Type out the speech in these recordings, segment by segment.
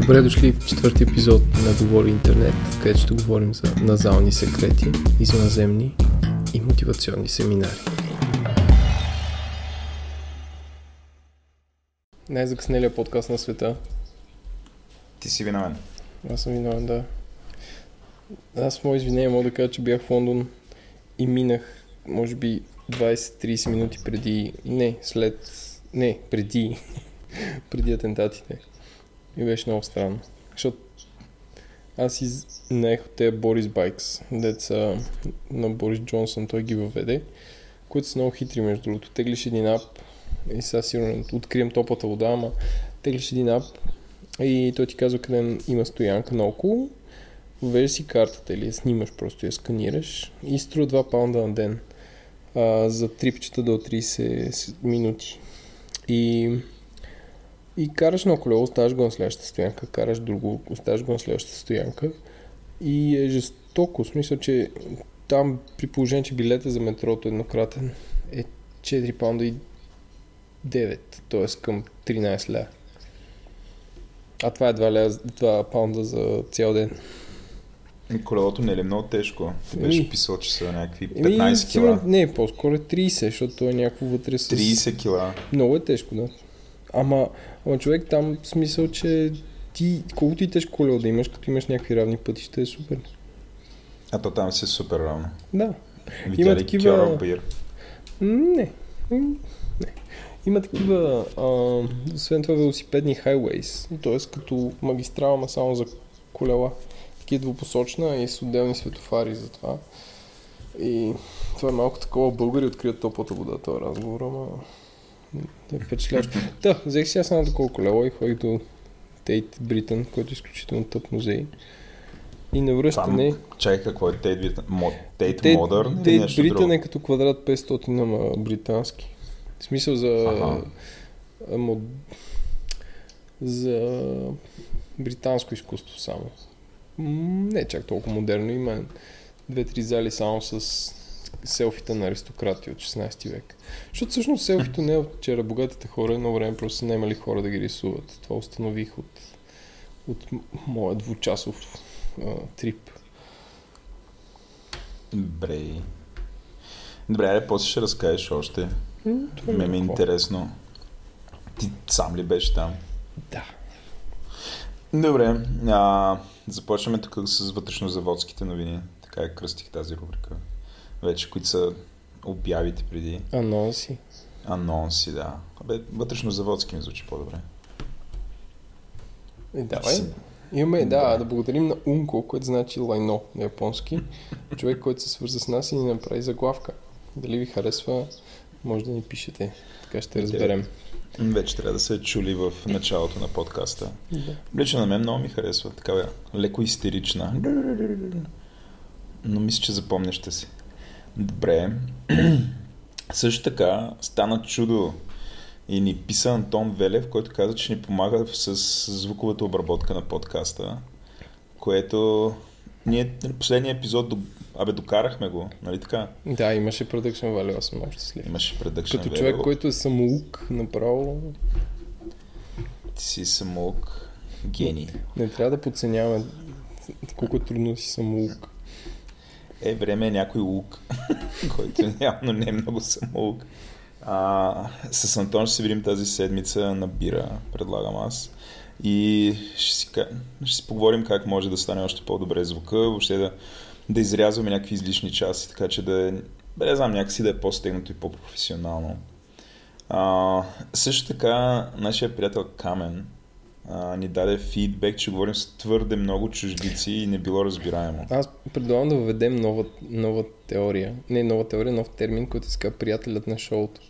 Добре дошли в четвърти епизод на Говори Интернет, където ще говорим за назални секрети, извънземни и мотивационни семинари. Най-закъснелия подкаст на света. Ти си виновен. Аз съм виновен, да. Аз мое извинение мога да кажа, че бях в Лондон и минах, може би, 20-30 минути преди, не, след, не, преди, преди атентатите. И беше много странно. Защото аз из... наех от тези Борис Байкс, деца на Борис Джонсън, той ги въведе, които са много хитри между другото. Теглиш един ап и сега сигурно открием топлата вода, ама теглиш един ап и той ти казва къде има стоянка наоколо, въвеждаш си картата или я снимаш, просто я сканираш и струва 2 паунда на ден а, за трипчета до 30 минути. И и караш на колело, оставаш го на следващата стоянка, караш друго, оставаш го на следващата стоянка. И е жестоко, в смисъл, че там при положение, че билета за метрото еднократен е 4 паунда и 9, т.е. към 13 ля. А това е 2, ля, 2 паунда за цял ден. Колелото не е ли много тежко? Ти беше Еми- писал, че са някакви Еми, 15 сигурно- кила. Не, по-скоро е 30, защото то е някакво вътре с... 30 кила. Много е тежко, да. Ама, ама човек там смисъл, че ти, колкото и тежко колело да имаш, като имаш някакви равни пътища, е супер. А то там си е супер равно. Да. Видя ли такива- Кьора Бир? Не. Не. Има такива, а, освен това, велосипедни хайвейс, т.е. като магистрала, ма само за колела. Такива двупосочна и с отделни светофари за това. И това е малко такова. Българи открият топлата вода, този разговор, ама е впечатляващо. Да, взех си аз едно такова колело и ходих до Тейт Бритън, който е изключително тъп музей. И Там, навръщане... чай какво е Тейт Бритън? Тейт Модърн Тейт Бритън друго? е като квадрат 500, ама британски. В смисъл за... Аха. а, мод... За британско изкуство само. Не е чак толкова модерно. Има две-три зали само с селфита на аристократи от 16 век. Защото всъщност селфито не е от вчера. Богатите хора едно време просто са наемали хора да ги рисуват. Това установих от, от моя двучасов а, трип. Добре. Добре, айде, после ще разкажеш още. М, това Ме ми е какво. интересно. Ти сам ли беше там? Да. Добре, а, започваме тук с вътрешнозаводските новини. Така я кръстих тази рубрика. Вече, които са обявите преди. Анонси. Анонси, да. Абе, вътрешнозаводски ми звучи по-добре. И давай. Си- Имаме, да, Да. да благодарим на Унко, което значи лайно на японски. Човек, който се свърза с нас и ни направи заглавка. Дали ви харесва, може да ни пишете. Така ще разберем. Вече трябва да се чули в началото на подкаста. Да. Лично на мен много ми харесва. Такава леко истерична. Но мисля, че запомняща си. Добре. Също така стана чудо и ни писа Антон Велев, който каза, че ни помага с звуковата обработка на подкаста, което ние последния епизод до... Абе, докарахме го, нали така? да, имаше продъкшн value, аз съм много щастлив. Имаше предъкшен Като човек, който е самоук, направо Ти си самоук гений. не трябва да подценяваме колко трудно си самоук. Е, време е някой лук, който явно не е много самоук. А, с Антон ще се видим тази седмица на бира, предлагам аз. И ще си, ще си поговорим как може да стане още по-добре звука, въобще да, да изрязваме някакви излишни части, така че да е, не знам, някакси да е по-стегнато и по-професионално. А, също така, нашия приятел Камен а, ни даде фидбек, че говорим с твърде много чуждици и не било разбираемо. Аз предлагам да въведем нова, нова теория. Не нова теория, нов термин, който казва приятелят на шоуто.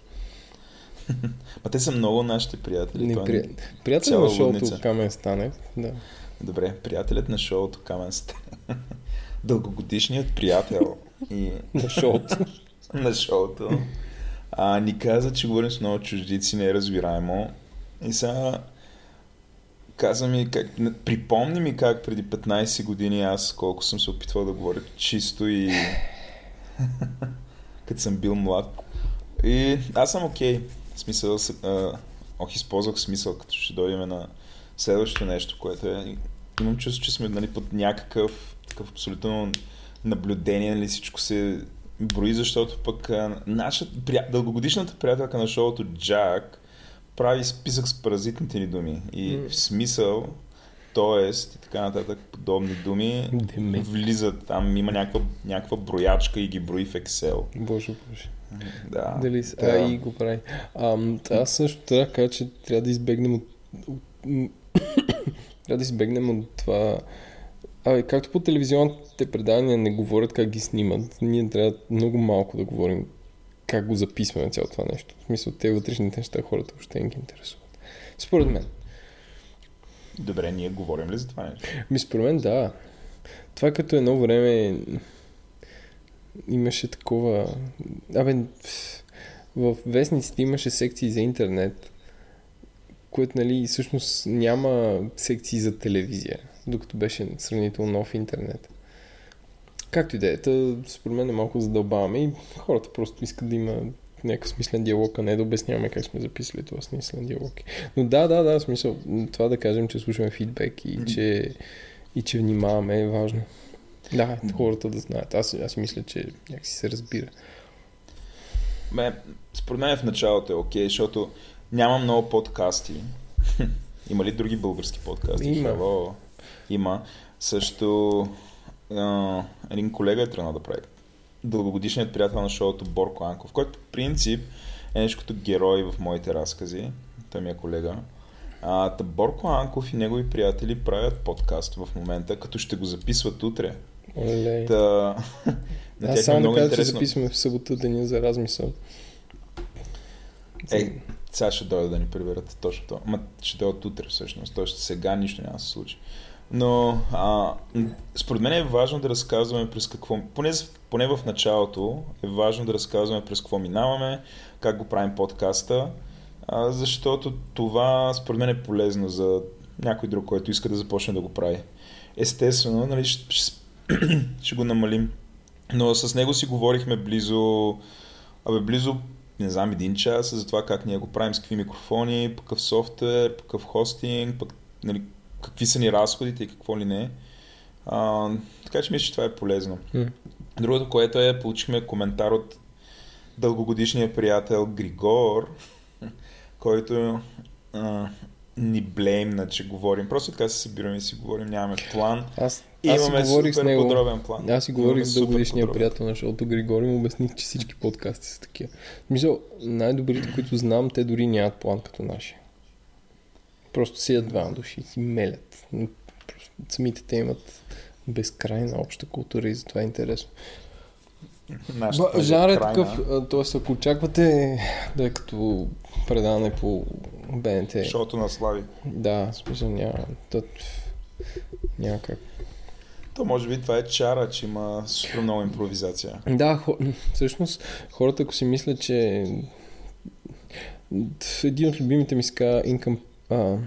Ма те са много нашите приятели. Не, при... Приятел цяла на шоуто. Камен Станев. Да. Добре, приятелят на шоуто Камен Сте. Дългогодишният приятел и На шоуто. на шоуто а, ни каза, че говорим с много чуждици, не е разбираемо. И сега каза ми, как, припомни ми как преди 15 години аз колко съм се опитвал да говоря чисто и като съм бил млад. И аз съм окей. Okay. В смисъл, а, ох, използвах смисъл, като ще дойдем на следващото нещо, което е... Имам чувство, че сме нали, под някакъв такъв абсолютно наблюдение, нали, всичко се брои, защото пък наша, прия, дългогодишната приятелка на шоуто Джак прави списък с паразитните ни думи. И mm. в смисъл, т.е. и така нататък подобни думи Деме. влизат там, има някаква, някаква броячка и ги брои в Excel. Боже, боже. Да. Дали, да. а, и го прави. А, аз също трябва да кажа, че трябва да избегнем от, от трябва да избегнем от това Абе, както по телевизионните предания не говорят как ги снимат, ние трябва много малко да говорим как го записваме цялото това нещо. В смисъл, те вътрешните неща хората въобще не ги интересуват. Според мен. Добре, ние говорим ли за това нещо? Ми според мен да. Това като едно време имаше такова... Абе, в вестниците имаше секции за интернет, което нали всъщност няма секции за телевизия докато беше сравнително нов интернет. Както и да е, според мен е малко задълбаваме и хората просто искат да има някакъв смислен диалог, а не да обясняваме как сме записали това смислен диалог. Но да, да, да, смисъл, това да кажем, че слушаме фидбек и че, и че внимаваме е важно. Да, хората да знаят. Аз, аз мисля, че някакси се разбира. Ме, според мен в началото е окей, okay, защото няма много подкасти. Има ли други български подкасти? Има. Има. Също а, един колега е тръгнал да прави. Дългогодишният приятел на шоуто Борко Анков, който в принцип е нещо като герой в моите разкази. Той ми е колега. А, Борко Анков и негови приятели правят подкаст в момента, като ще го записват утре. Та, на Аз само е да кажа, интересно... че записваме в събота деня за размисъл. Е, сега ще дойда да ни приберат точно това. Ма ще дойдат утре всъщност. Тоест сега нищо няма да се случи. Но а, според мен е важно да разказваме през какво, поне, поне в началото е важно да разказваме през какво минаваме, как го правим подкаста, а, защото това според мен е полезно за някой друг, който иска да започне да го прави. Естествено, нали, ще, ще, ще го намалим. Но с него си говорихме близо, абе, близо, не знам, един час за това как ние го правим, с какви микрофони, какъв софтуер, какъв хостинг, пък, нали, какви са ни разходите и какво ли не. А, така че мисля, че това е полезно. Mm. Другото, което е, получихме коментар от дългогодишния приятел Григор, който а, ни блеймна, че говорим. Просто така се събираме и си говорим, нямаме план. Аз, аз имаме супер с него. подробен план. Аз си говорих с дългогодишния приятел, защото Григор му обясних, че всички подкасти са такива. Мисля, най-добрите, които знам, те дори нямат план като нашия. Просто седят двама души и си мелят. Просто самите те имат безкрайна обща култура и затова е интересно. Ба, жанр е такъв, т.е. ако очаквате да е като предаване по БНТ. Шоуто на Слави. Да, смисъл няма. Тът, няма как. То може би това е чара, че има супер много импровизация. Да, хо... всъщност хората ако си мислят, че един от любимите ми ска Income uh,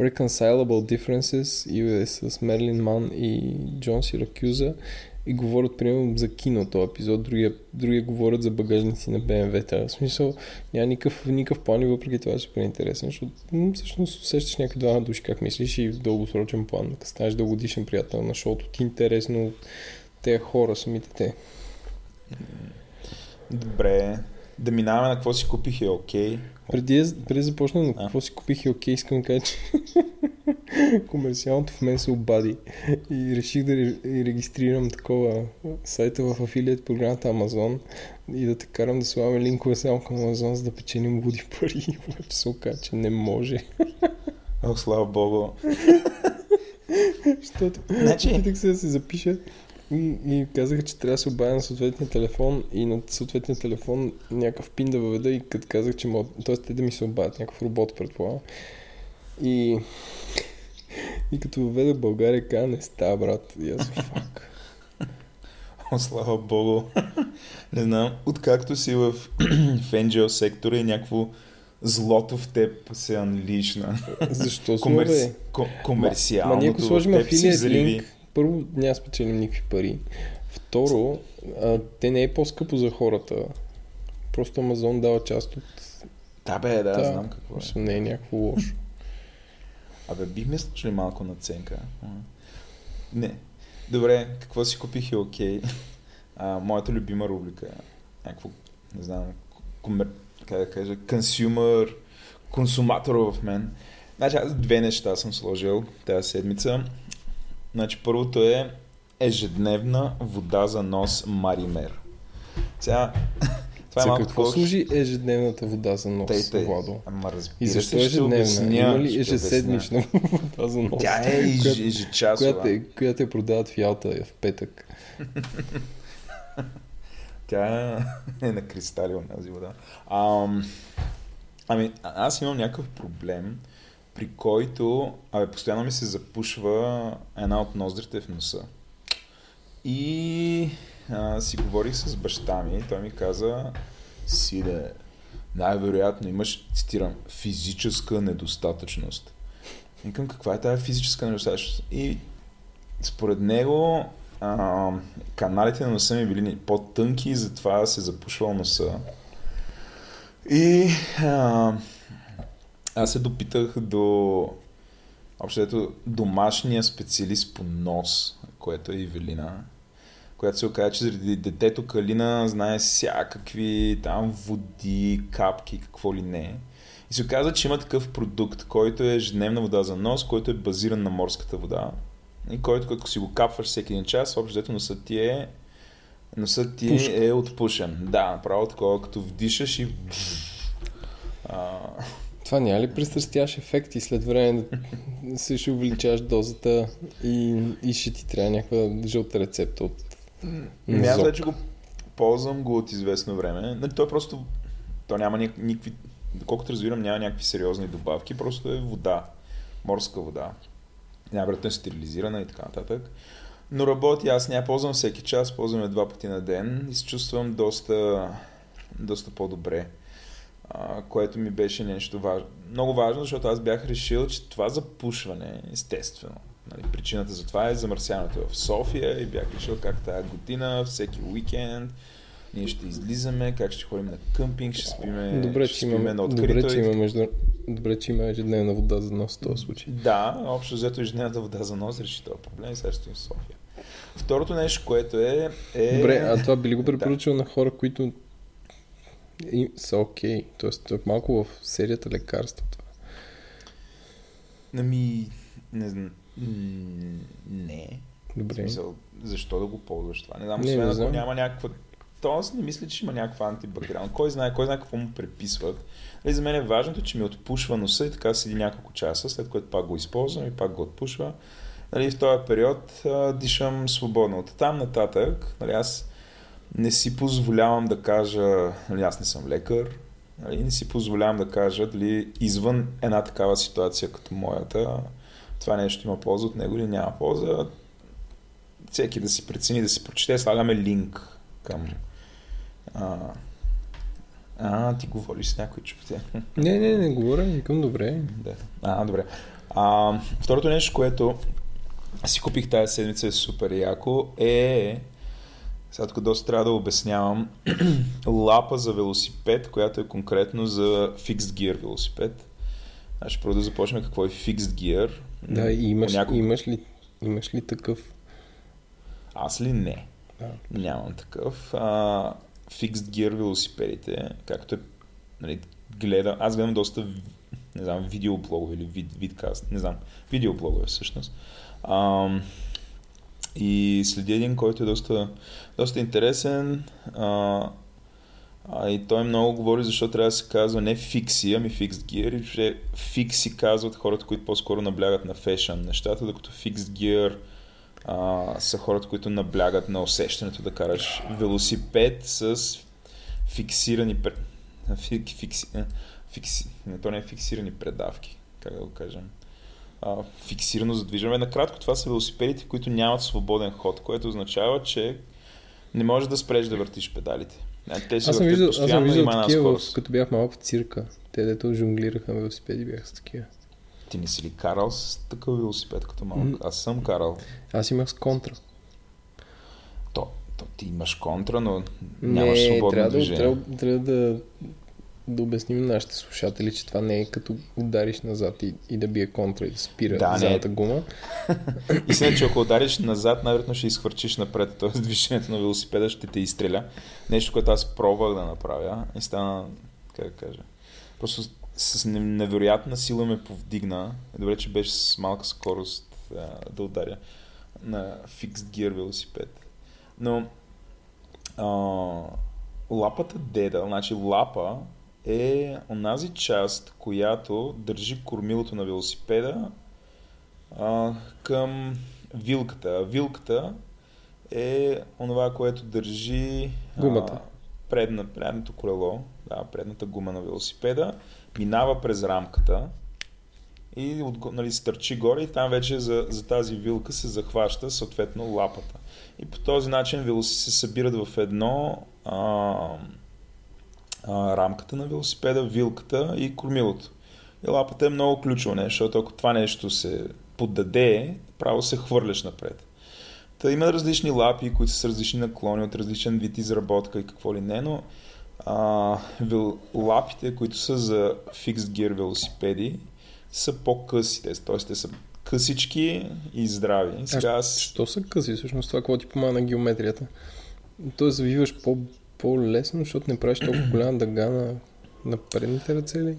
Reconcilable Differences и е с Мерлин Ман и Джон Сиракюза и говорят примерно за кино този епизод, другия, другия говорят за багажници на BMW. В смисъл няма никакъв, никакъв план и въпреки това е супер интересен, защото м- всъщност усещаш някакви двама души как мислиш и в дългосрочен план, като станеш дългодишен приятел на шоуто ти интересно тези хора, самите те. Добре, да минаваме на какво си купих е окей. Okay. Преди, преди да започна на какво си купих и окей, искам да кажа, че комерциалното в мен се обади и реших да регистрирам такова сайта в афилият програмата Amazon и да те карам да слагаме линкове само към Amazon, за да печелим луди пари. Обаче се оказа, че не може. О, слава богу. Защото значи... опитах се да се запиша и, и казаха, че трябва да се обадя на съответния телефон и на съответния телефон някакъв пин да въведа и като казах, че мога... Тоест те да ми се обадят, някакъв робот предполагам. И... И като въведа България, каза, не става, брат. И аз, фак. О, слава богу. не знам, откакто си в, в NGO сектора и някакво злото в теб се анлишна. Защо Комерци... Комерциалното ма, ма ние ако сложим афилият линк, първо няма спечелим никакви пари. Второ, а, те не е по-скъпо за хората. Просто Амазон дава част от... Да, бе, да, да знам какво е. Не е някакво лошо. Абе, бихме слушали малко наценка. Не. Добре, какво си купих е окей. Okay. моята любима рубрика е някакво, не знам, комер... как да кажа, консюмер, консуматор в мен. Значи аз две неща съм сложил тази седмица. Значи първото е ежедневна вода за нос Маример. Сега, това е за какво служи ежедневната вода за нос, тъй, тъй. Владо? Ама И защо ежедневна? Обясня, Има ли ежеседмична вода за нос? Тя е ежечасова. Която, е, която я продават в Ялта в петък. Тя е на кристали от тази вода. Ам, ами, аз имам някакъв проблем, при който абе, постоянно ми се запушва една от ноздрите в носа. И а, си говорих с баща ми той ми каза, сиде, най-вероятно имаш, цитирам, физическа недостатъчност. Викам, каква е тази физическа недостатъчност? И според него а, каналите на носа ми били по-тънки и затова се запушвал носа. И а, аз се допитах до общото домашния специалист по нос, което е Ивелина която се оказа, че заради детето Калина знае всякакви там води, капки, какво ли не. И се оказа, че има такъв продукт, който е ежедневна вода за нос, който е базиран на морската вода. И който, като си го капваш всеки един час, общо взето носът ти е носът ти Пушка. е отпушен. Да, направо такова, като вдишаш и... А... Това няма ли престрастящ ефект и след време се ще увеличаваш дозата и, и ще ти трябва някаква жълта рецепта от не, аз вече го ползвам го от известно време. Нали, той просто, то няма никакви, доколкото разбирам, няма някакви сериозни добавки, просто е вода, морска вода. Най-вероятно е стерилизирана и така нататък. Но работи, аз не я ползвам всеки час, ползвам я два пъти на ден и се чувствам доста, доста по-добре. А, което ми беше нещо важно. Много важно, защото аз бях решил, че това запушване, естествено, Нали, причината за това е замърсяването в София и бях решил как тази година, всеки уикенд, ние ще излизаме, как ще ходим на къмпинг, ще спиме, добре, ще спиме на открито. Добре, че има между... Добре, че има ежедневна вода за нос в този случай. Да, общо взето ежедневната вода за нос реши този проблем и сега ще в София. Второто нещо, което е... е... Добре, а това би ли го препоръчал да. на хора, които и са окей? Okay. Тоест, малко в серията лекарства това. Ами, не знам не. Добре. смисъл, защо да го ползваш това? Не знам, не, освен ако няма някаква... Тоест не мисля, че има някаква антибактериална. Кой знае, кой знае какво му преписват. Нали, за мен е важното, че ми отпушва носа и така седи няколко часа, след което пак го използвам и пак го отпушва. Нали, в този период а, дишам свободно. От там нататък, нали, аз не си позволявам да кажа, нали, аз не съм лекар, нали, не си позволявам да кажа дали извън една такава ситуация като моята, това нещо има полза от него или няма полза. Всеки да си прецени, да си прочете. Слагаме линк към... А, а ти говориш с някой чупте. Не, не, не говоря, никъм добре. Да. А, добре. А, второто нещо, което си купих тази седмица е супер яко, е сега тук доста трябва да обяснявам лапа за велосипед, която е конкретно за Fixed Gear велосипед. Аз ще първо да започнем какво е Fixed Gear. Да, и имаш, няколко... имаш, ли, имаш ли такъв? Аз ли не? Да. Нямам такъв. А, fixed gear велосипедите, както е, нали, гледа, аз гледам доста, не знам, видеоблогове или вид, видкаст, не знам, видеоблогове всъщност. А, и следи един, който е доста, доста интересен. А, а, и той много говори защо трябва да се казва не фикси, ами фикс гир. И фикси казват хората, които по-скоро наблягат на фешън нещата, докато фикс гир са хората, които наблягат на усещането да караш велосипед с фиксирани фикси, фикси, не, то не е фиксирани предавки, как да го кажем. А, фиксирано задвижване. Накратко, това са велосипедите, които нямат свободен ход, което означава, че не можеш да спреш да въртиш педалите. Те аз съм виждал, аз съм виждал такива, като бях малко в цирка. Те, дето жонглираха велосипеди, бях с такива. Ти не си ли карал с такъв велосипед като малък? Mm. Аз съм карал. Аз имах с контра. То, то ти имаш контра, но нямаш не, свободно трябва движение. Да, трябва, трябва да, да обясним на нашите слушатели, че това не е като удариш назад и, и да бие контра и да спира да, задната не. гума. и след, че ако удариш назад, най-вероятно ще изхвърчиш напред, т.е. движението на велосипеда ще те изстреля. Нещо, което аз пробвах да направя и стана, как да кажа, просто с невероятна сила ме повдигна. Добре, че беше с малка скорост да ударя на фикс гир велосипед. Но а, лапата деда, значи лапа е онази част, която държи кормилото на велосипеда а, към вилката. Вилката е онова, което държи гумата. А, предна, предното колело, да, предната гума на велосипеда, минава през рамката и от, нали, стърчи горе и там вече за, за тази вилка се захваща съответно лапата. И по този начин велоси се събират в едно а, а, рамката на велосипеда, вилката и кормилото. И лапата е много ключово нещо, защото ако това нещо се поддаде, право се хвърляш напред. Та има различни лапи, които са с различни наклони, от различен вид изработка и какво ли не, но а, вел, лапите, които са за fixed gear велосипеди, са по-къси, т.е. те са късички и здрави. Сега аз... Що са къси всъщност това, какво ти помага на геометрията? Тоест завиваш по, по-лесно, защото не правиш толкова голяма дъга на, на предните ръце ли?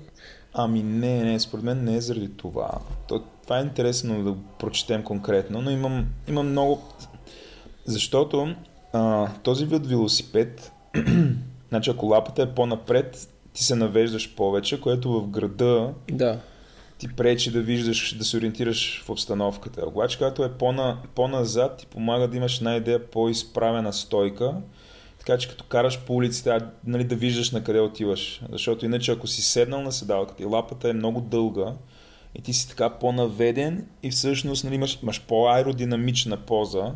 Ами не, не, според мен не е заради това. То, това е интересно да го прочетем конкретно, но имам, имам много... Защото а, този вид велосипед, значи ако лапата е по-напред, ти се навеждаш повече, което в града да ти пречи да виждаш, да се ориентираш в обстановката. Обаче, когато е по-на, по-назад, ти помага да имаш една идея по-изправена стойка, така че като караш по улиците, нали, да виждаш на къде отиваш. Защото иначе ако си седнал на седалката и лапата е много дълга, и ти си така по-наведен и всъщност нали, имаш, имаш по-аеродинамична поза,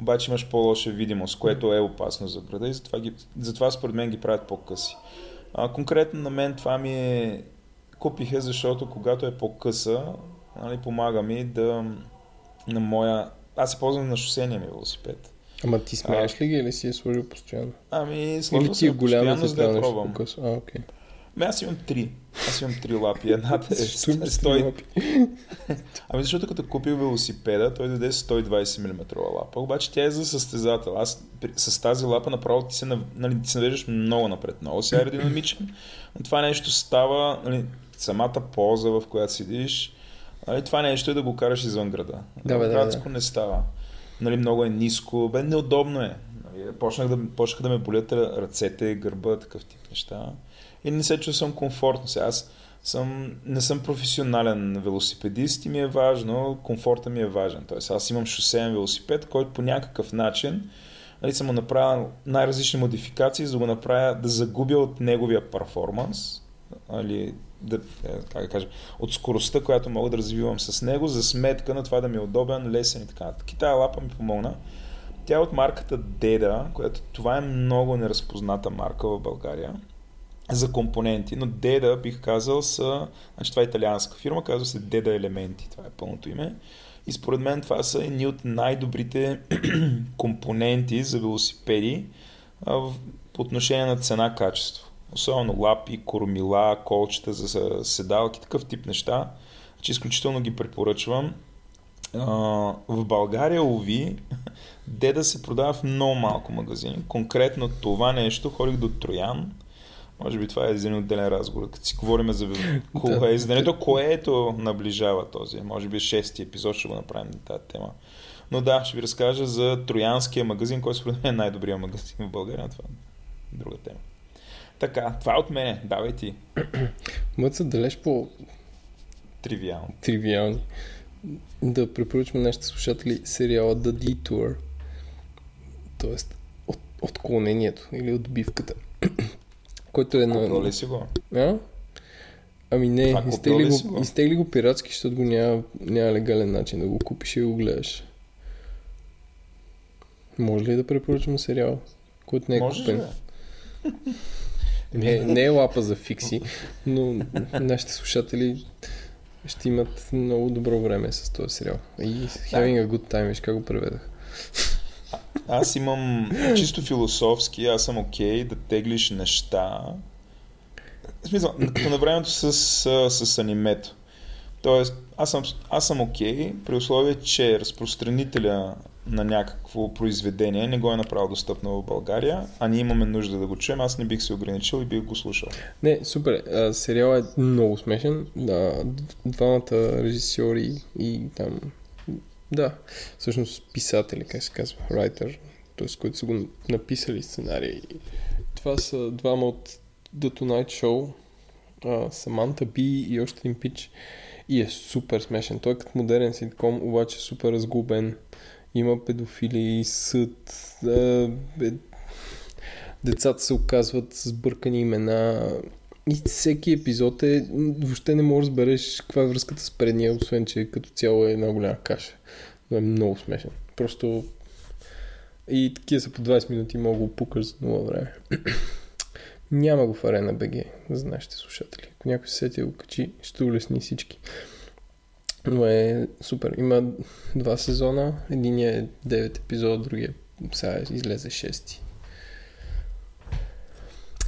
обаче имаш по-лоша видимост, което е опасно за града и затова, ги, затова според мен ги правят по-къси. А, конкретно на мен това ми е Купих е, защото когато е по-къса, нали, помага ми да на моя... Аз се ползвам на шосения ми велосипед. Ама ти смееш ли ги или си е сложил постоянно? Ами, сложил си е постоянно, за да я пробвам. А, окей. Ме, аз имам три. Аз имам три лапи. Едната е 100... ами защото като купих велосипеда, той даде 120 мм лапа. Обаче тя е за състезател. Аз с тази лапа направо ти се, нали, ти се навеждаш много напред. Много си аеродинамичен. Но това нещо става, нали, самата полза, в която седиш, нали, това нещо е да го караш извън града. Да, бе, да, да. не става. Нали, много е ниско, бе, неудобно е. Нали, почнах, да, почнах да ме болят ръцете, гърба, такъв тип неща. И не се чувствам комфортно. Сега аз съм, не съм професионален велосипедист и ми е важно, комфорта ми е важен. Тоест аз имам шосеен велосипед, който по някакъв начин нали, съм му направил най-различни модификации, за да го направя да загубя от неговия перформанс, нали, да, е, как да кажа, от скоростта, която мога да развивам с него, за сметка на това да ми е удобен, лесен и така нататък. Тая лапа ми помогна. Тя е от марката Деда, която това е много неразпозната марка в България за компоненти, но Деда бих казал са, значи това е италианска фирма, казва се Деда Елементи, това е пълното име. И според мен това са едни от най-добрите компоненти за велосипеди по отношение на цена-качество особено лапи, кормила, колчета за седалки, такъв тип неща, че изключително ги препоръчвам. В България, ови, Деда се продава в много малко магазини. Конкретно това нещо ходих до Троян. Може би това е един отделен разговор. Като си говорим за кое е което наближава този. Може би шести епизод ще го направим на тази тема. Но да, ще ви разкажа за Троянския магазин, който според мен е най-добрият магазин в България. Това е друга тема. Така, това е от мене. Давай ти. Моят са далеч по... Тривиални. Тривиални. Да препоръчваме нашите слушатели сериала The Detour. Тоест, от, отклонението или отбивката. Който е на... ли си го? А? Ами не, изтегли го, изтегли го пиратски, защото го няма, няма легален начин да го купиш и го гледаш. Може ли да препоръчваме сериал, който не е Може купен? Не, не е лапа за фикси, но нашите слушатели ще имат много добро време с този сериал. И having a good time, виж как го преведах. аз имам чисто философски, аз съм окей okay да теглиш неща. В смисъл, като на времето с, с, с анимето. Тоест, аз съм, аз съм окей, okay, при условие, че разпространителя на някакво произведение не го е направил достъпно в България, а ние имаме нужда да го чуем, аз не бих се ограничил и бих го слушал. Не, супер. А, сериал е много смешен. Да, двамата режисьори и там... Да, всъщност писатели, как се казва, райтер, т.е. които са го написали сценария. Това са двама от The Tonight Show, Саманта Би и още един пич. И е супер смешен. Той е като модерен ситком, обаче супер разгубен има педофили, съд, бе, децата се оказват с бъркани имена и всеки епизод е, въобще не можеш да разбереш каква е връзката с предния, освен че като цяло е една голяма каша. Но е много смешен. Просто и такива са по 20 минути, мога го пукаш за много време. Няма го в Арена БГ за нашите слушатели. Ако някой се сети го качи, ще улесни всички. Но е супер. Има два сезона. Единият е 9 епизода, другия сега излезе 6.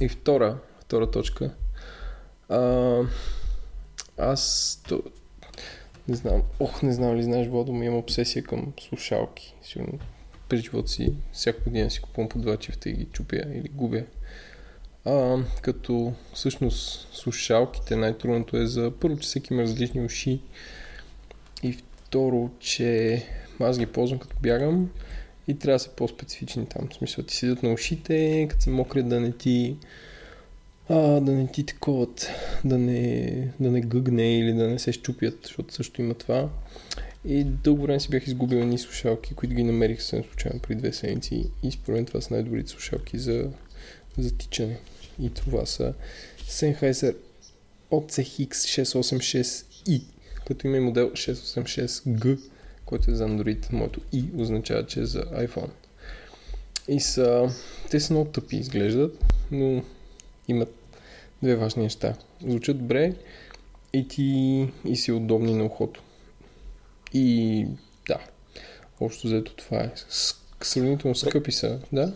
И втора, втора точка. А, аз то, не знам, ох, не знам ли знаеш, Водо, ми имам обсесия към слушалки. Сигурно през живота си всяка година си купувам по два чифта и ги чупя или губя. А, като всъщност слушалките най-трудното е за първо, че всеки има различни уши и второ, че аз ги ползвам като бягам и трябва да са по-специфични там. В смисъл, ти седят на ушите, като са мокри да не ти а, да не ти таковат, да не, да не гъгне или да не се щупят, защото също има това. И дълго време си бях изгубил едни слушалки, които ги намерих съвсем случайно при две седмици и според това са най-добрите слушалки за, за тичане. И това са Sennheiser OCX686i като има и модел 686G, който е за Android. Моето и означава, че е за iPhone. И са, те са много тъпи изглеждат, но имат две важни неща. Звучат добре и ти и си удобни на ухото. И да, общо взето това е. Сравнително скъпи са, да?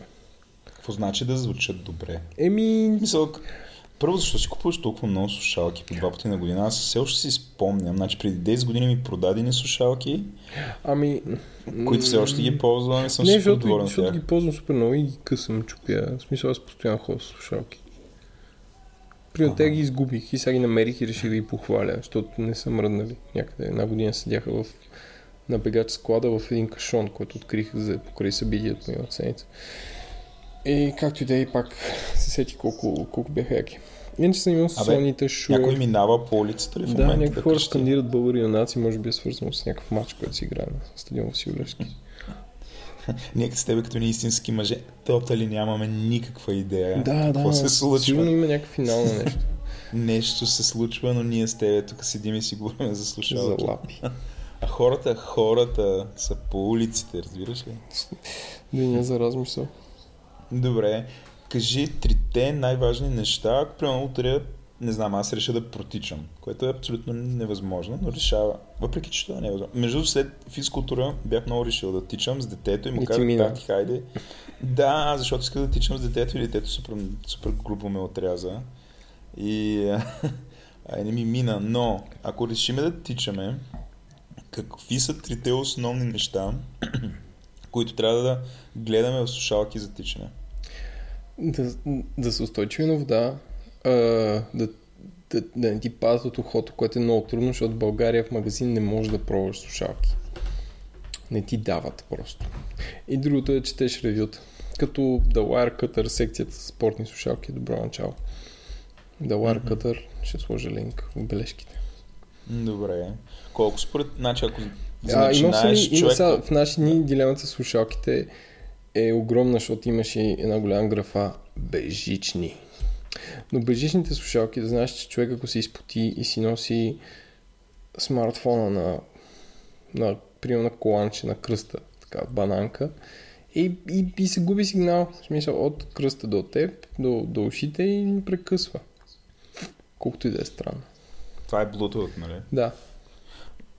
Какво значи да звучат добре? Еми... Мисъл, първо, защо си купуваш толкова много слушалки по два пъти на година? Аз все още си спомням. Значи преди 10 години ми продадени слушалки. Ами... Които все още ги ползвам и съм не, супер защото, доволен защото ги ползвам супер много и ги късам, чупя. В смисъл аз постоянно ходя с слушалки. Примерно те ги изгубих и сега ги намерих и реших да ги похваля, защото не са мръднали. Някъде една година седяха в на бегач склада в един кашон, който открих за покрай събитието ми от седмица. И както и да е, пак се сети колко, колко бяха яки. Иначе съм имал соните шуе. Някой минава по улицата ли в Да, момента? някакви хора крещи? скандират българи юнаци, може би е свързано с някакъв матч, който си играе на стадион Василевски. Ние с тебе като ни истински мъже, тотали нямаме никаква идея Да, какво да, се случва. сигурно има някакъв финал на нещо. Нещо се случва, но ние с тебе тук седим и си говорим за за слушалки. лапи. А хората, хората са по улиците, разбираш ли? Деня за размисъл. Добре, кажи трите най-важни неща, ако примерно утре, не знам, аз реша да протичам, което е абсолютно невъзможно, но решава, въпреки че това не е възможно. Между другото, след физкултура бях много решил да тичам с детето и му казах, тати, хайде. Да, защото иска да тичам с детето и детето супер, супер глупо ме отряза. И а, не ми мина, но ако решиме да тичаме, какви са трите основни неща, които трябва да гледаме в слушалки за тичане? Да, да са устойчиви на вода, а, да, да, да не ти пазят от ухото, което е много трудно, защото в България в магазин не можеш да пробваш слушалки. Не ти дават просто. И другото е, четеш ревюта. Като The Wirecutter, секцията с спортни слушалки е добро начало. The Wirecutter, ще сложа линк в бележките. Добре. Колко според... Значи, ако А, имал съм, начинаеш и- има човек... сега, в наши дни дилемата с слушалките е огромна, защото имаше една голяма графа бежични. Но бежичните слушалки, да знаеш, че човек ако се изпоти и си носи смартфона на, на примерно на коланче, на кръста, така, бананка, и, и, и се губи сигнал, в смисъл от кръста до теб, до, до ушите и ни прекъсва. Колкото и да е странно. Това е Bluetooth, нали? Да,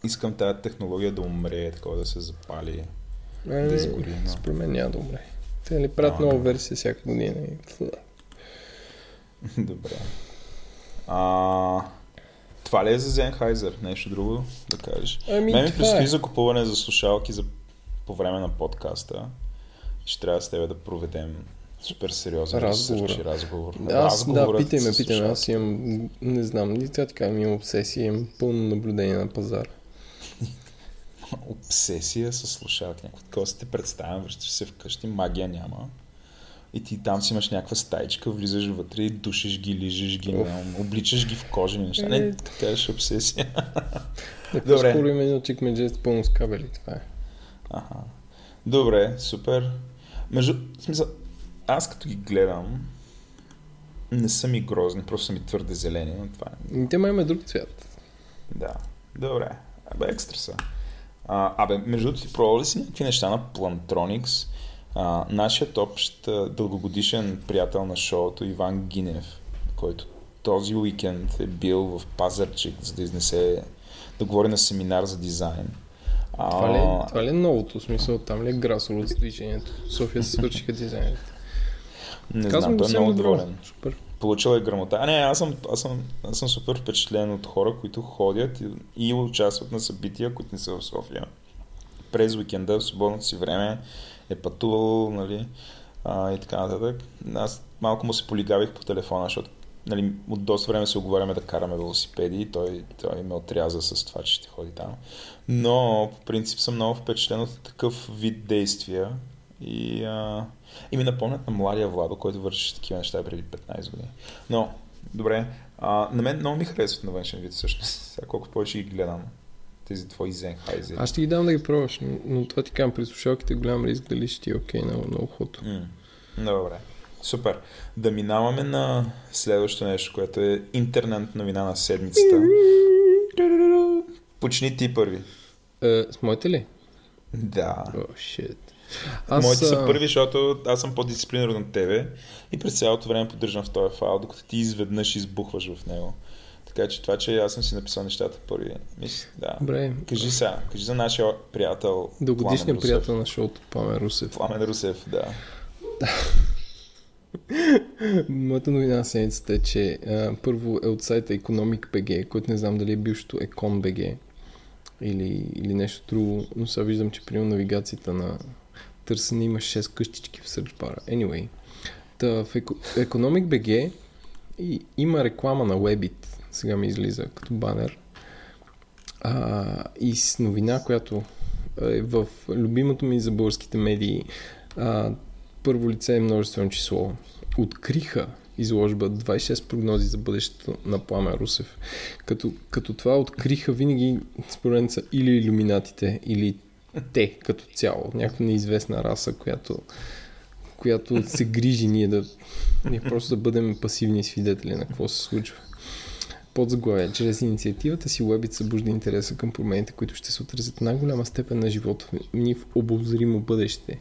Искам тази технология да умре, такова да се запали. Е, да изгори. Но... Според мен няма добре. Те ли правят Няма нова версия всяка година и... Добре. А, това ли е за Зенхайзер? Нещо друго да кажеш? Ами, Мен ми това предстои е. закупуване за слушалки за, по време на подкаста. Ще трябва с тебе да проведем супер сериозен разговор. разговор. Аз, да, питай ме, питай ме. Аз имам, не знам, ни така имам обсесия, имам пълно наблюдение на пазара. Обсесия с слушалки. Някакво такова си те представям, връщаш се вкъщи, магия няма. И ти там си имаш някаква стайчка, влизаш вътре и душиш ги, лижеш ги, не, обличаш ги в кожени неща. Е. Не, така е обсесия. Не, Добре. по-скоро има чекмедже с пълно с кабели, това е. Аха. Добре, супер. Между... Смисъл, аз като ги гледам, не са ми грозни, просто са ми твърде зелени, но това е. Те май има друг цвят. Да. Добре. Абе, екстра са. А, абе, между другото, ти пробвал ли си някакви неща на Plantronics? А, нашият общ дългогодишен приятел на шоуто Иван Гинев, който този уикенд е бил в Пазарчик, за да изнесе да говори на семинар за дизайн. А, Това ли, е, това ли е новото? Смисъл, там ли е грасово движението? София се свършиха дизайните. не Казвам знам, той е много доволен. Супер. Получил е грамота. А, не, аз съм, аз, съм, аз съм супер впечатлен от хора, които ходят и, и участват на събития, които не са в София. През уикенда, в свободното си време е пътувал, нали, а, и така нататък. Аз малко му се полигавих по телефона, защото нали, от доста време се оговаряме да караме велосипеди и той, той ме отряза с това, че ще ходи там. Но, по принцип, съм много впечатлен от такъв вид действия и, а, и ми напомнят на младия Владо, който вършеше такива неща преди 15 години. Но, добре, а, на мен много ми харесват на външен вид всъщност. Сега колко повече ги гледам тези твои Зенхайзери. Аз ще ги дам да ги пробваш, но, но това ти казвам, при слушалките е голям риск дали ще ти е окей на, на ухото. М, Добре. Супер. Да минаваме на следващото нещо, което е интернет новина на седмицата. Почни ти първи. Е, с моите ли? Да. О, oh, shit. Аз, Моите са първи, защото аз съм по-дисциплиниран от тебе и през цялото време поддържам в този файл, докато ти изведнъж избухваш в него. Така че това, че аз съм си написал нещата първи. Мисля, да. Добре, Кажи сега, кажи за нашия приятел Русев. приятел на шоуто Пламен Русев. Пламен Русев, да. Моята новина на седмицата е, че а, първо е от сайта Economic.bg, който не знам дали е бившото Econ.bg или, или нещо друго, но сега виждам, че при навигацията на търсене има 6 къщички в search bar. Anyway, та, в Eco- Economic.bg и, има реклама на Webit, сега ми излиза като банер, а, и с новина, която е в любимото ми за българските медии а, първо лице е множествено число. Откриха изложба 26 прогнози за бъдещето на Пламен Русев. Като, като това откриха винаги според са или иллюминатите, или те като цяло. Някаква неизвестна раса, която, която се грижи ние да ние просто да бъдем пасивни свидетели на какво се случва. Под заглавие. Чрез инициативата си Webit събужда интереса към промените, които ще се отразят в най-голяма степен на живота ни в обозримо бъдеще.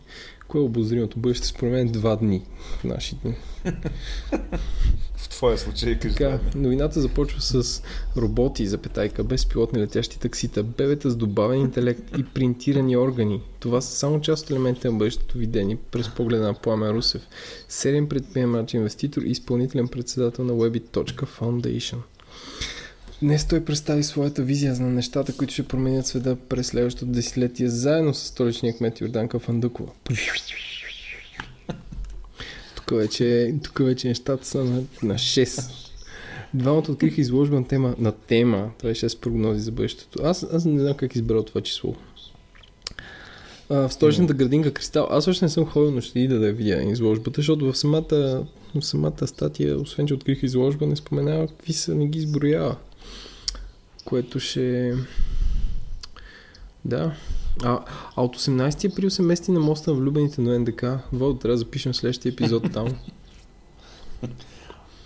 Кое е обозримото бъдеще? Според мен два дни в нашите. В твоя случай, кажи. Така, новината започва с роботи, запетайка, безпилотни летящи таксита, бебета с добавен интелект и принтирани органи. Това са само част от елементите на бъдещето видени през погледа на Пламен Русев, сериен предприемач, инвеститор и изпълнителен председател на Webit.Foundation. Днес той представи своята визия за нещата, които ще променят света през следващото десетилетие, заедно с столичния кмет Йорданка Фандъкова. Тук вече, тук вече нещата са на, на 6. Двамата откриха изложба на тема, на тема, това е 6 прогнози за бъдещето. Аз, аз не знам как избрал това число. А, в столичната градинка Кристал. Аз още не съм ходил, но ще ида да я видя изложбата, защото в самата, в самата статия, освен че откриха изложба, не споменава какви са, не ги изброява. Което ще... Да. А, а от 18 април се мести на моста на влюбените на НДК. Водо, трябва да запишем следващия епизод там.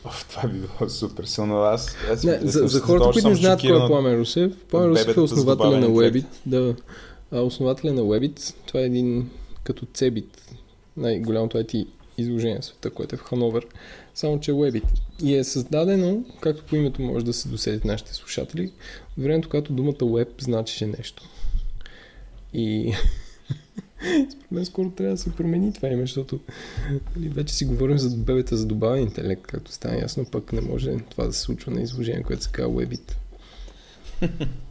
Оф, това би било супер силно. Аз, аз Не, за, за хората, които не знаят кой е Пламен Русев, Пламен Русев е основателя на Webit. Да, а, основателя на Webit, това е един като Cebit, най-голямото IT изложение в света, което е в Хановер, само че е Webit. И е създадено, както по името може да се досетят нашите слушатели, в времето, когато думата Web значеше нещо. И Според мен скоро трябва да се промени това име, защото нали, вече си говорим за бебета за добавен интелект, както стана ясно, пък не може това да се случва на изложение, което се казва Webit.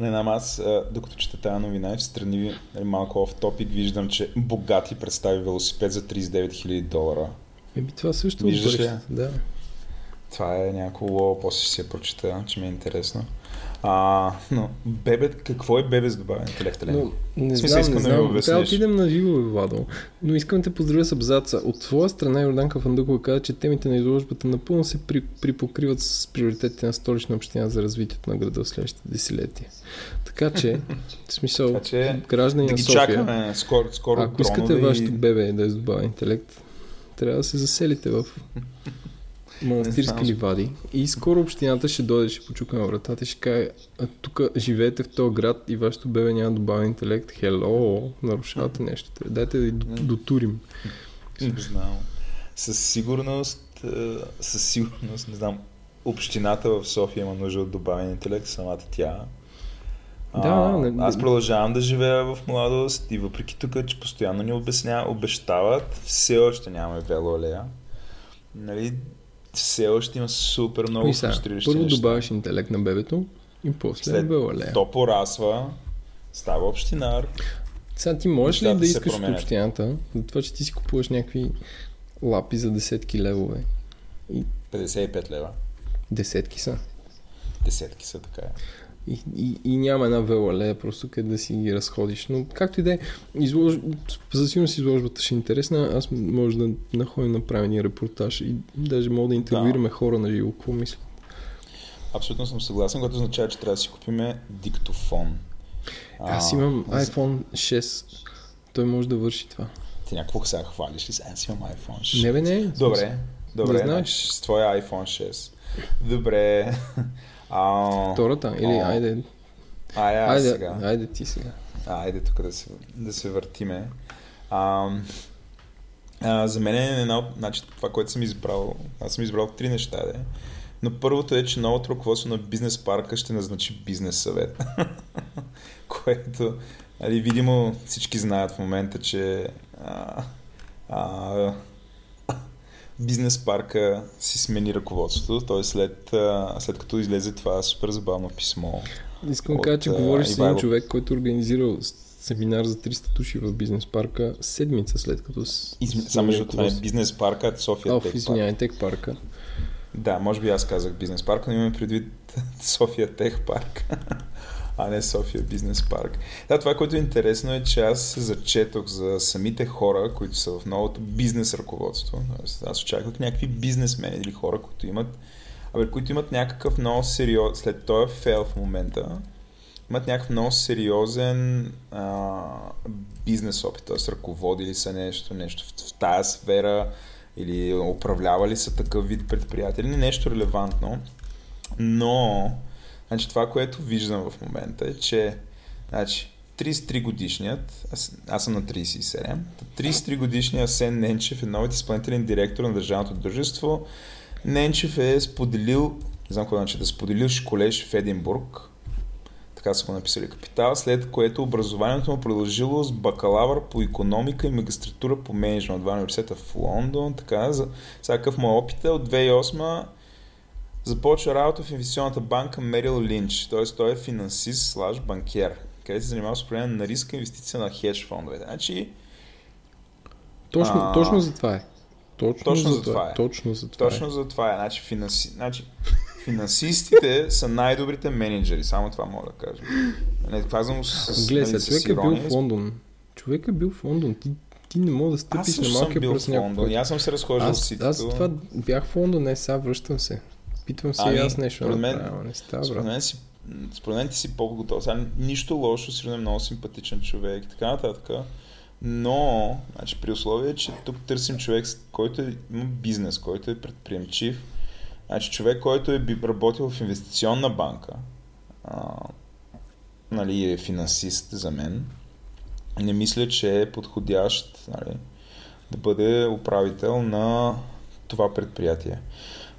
Не знам, аз докато чета тази новина и в страни нали, малко оф топик виждам, че Богати представи велосипед за 39 000 долара. Еби това също Виждаш ли? Да. Това е някакво лоу, после ще я прочета, че ми е интересно. А, но бебе, какво е бебе с добавен интелект? Но, не Смисъл, знам, не да знам. обясниш. Трябва да отидем на живо, бе, Владо. Но искам да те поздравя с абзаца. От своя страна Йорданка Фандъкова каза, че темите на изложбата напълно се при, припокриват с приоритетите на столична община за развитието на града в следващите десетилетия. Така че, в смисъл, Така че граждани да на София, чакаме скоро, скоро ако искате дронове вашето и... бебе да е с добавен интелект, трябва да се заселите в манастирски ливади и скоро общината ще дойде, ще почука на вратата и ще каже, а тук живеете в този град и вашето бебе няма добавен интелект. Хело, нарушавате нещо. Дайте да дотурим. Не знам. Със сигурност, е, със сигурност, не знам, общината в София има нужда от добавен интелект, самата тя. Да, не- аз продължавам да живея в младост и въпреки тук, че постоянно ни обясня, обещават, все още нямаме велоалея. Нали, все още има супер много И сега, фрустриращи първо неща. добавяш интелект на бебето и после След белалея. То порасва, става общинар. Сега ти можеш ли да се искаш от общината, за това, че ти си купуваш някакви лапи за десетки левове? 55 лева. Десетки са. Десетки са така. Е. И, и, и няма една велалея, просто къде да си ги разходиш. Но както и да е, излож... за сигурност изложбата ще е интересна. Аз може да находим направения репортаж и даже мога да интервюираме хора на живо. Какво мисля? Абсолютно съм съгласен, което означава, че трябва да си купиме диктофон. Аз А, имам за- iPhone 6. Той може да върши това. Ти някакво сега хвалиш ли? Аз имам iPhone 6. Не бе, не. Добре, добре, Да знаеш. значи, с твоя iPhone 6. Добре. А, Втората? Или О, айде, Ай, аз айде, сега. айде ти сега. А, айде тук да се, да се въртиме. А, а, за мен е една. Значи, това, което съм избрал... Аз съм избрал три неща, де. Но първото е, че новото ръководство на бизнес парка ще назначи бизнес съвет. което, нали, видимо всички знаят в момента, че а, а, бизнес парка си смени ръководството, т.е. след, след като излезе това супер забавно писмо. Искам да кажа, че говориш с един човек, който е организирал семинар за 300 души в бизнес парка седмица след като. Изм... Само защото това е бизнес парка, София Оф, Тек парк. извинявай, тек парка. Да, може би аз казах бизнес парк, но имаме предвид София Тех парк, а не София бизнес парк. Да, това, което е интересно е, че аз зачетох за самите хора, които са в новото бизнес ръководство. Аз очаквах някакви бизнесмени или хора, които имат, абе, които имат някакъв много сериозен, след този фейл в момента, имат някакъв много сериозен а, бизнес опит, т.е. ръководили са нещо, нещо в, в тая сфера или управлявали са такъв вид предприятия, или нещо релевантно. Но, значи това, което виждам в момента е, че значи, 33 годишният, аз, аз съм на 37, 33 годишният Асен Ненчев е новият изпълнителен директор на държавното дружество. Ненчев е споделил, не знам какво значи, да споделил колеж в Единбург, така са го написали капитал, след което образованието му продължило с бакалавър по економика и магистратура по менеджмент от два университета в Лондон. Така, за всякакъв му опит е от 2008 започва работа в инвестиционната банка Мерил Линч, т.е. той е финансист слаж банкер, където се занимава с управление на риска инвестиция на хедж фондове. Значи, Точно, А, точно за това е. Точно, точно за за това е. е. Точно за това Точно е. за това е. Значи, финанси... значи, финансистите са най-добрите менеджери. Само това мога да кажа. Не казвам с, Гледай, нали, с човек е бил в Лондон. Човек е бил в Лондон. Ти, ти не мога да стъпиш на малкия бил пръст Лондон. аз съм се разхождал ситито. аз това бях в Лондон, не сега връщам се. Питвам се Ами, и аз нещо според мен- направя, не става, Според мен, си, според мен ти си по-готов. Сега нищо лошо, сигурно е много симпатичен човек и така нататък. Но, значи, при условие, че тук търсим човек, който е, има бизнес, който е предприемчив, значи човек, който е работил в инвестиционна банка, а, нали, е финансист за мен, не мисля, че е подходящ нали, да бъде управител на това предприятие.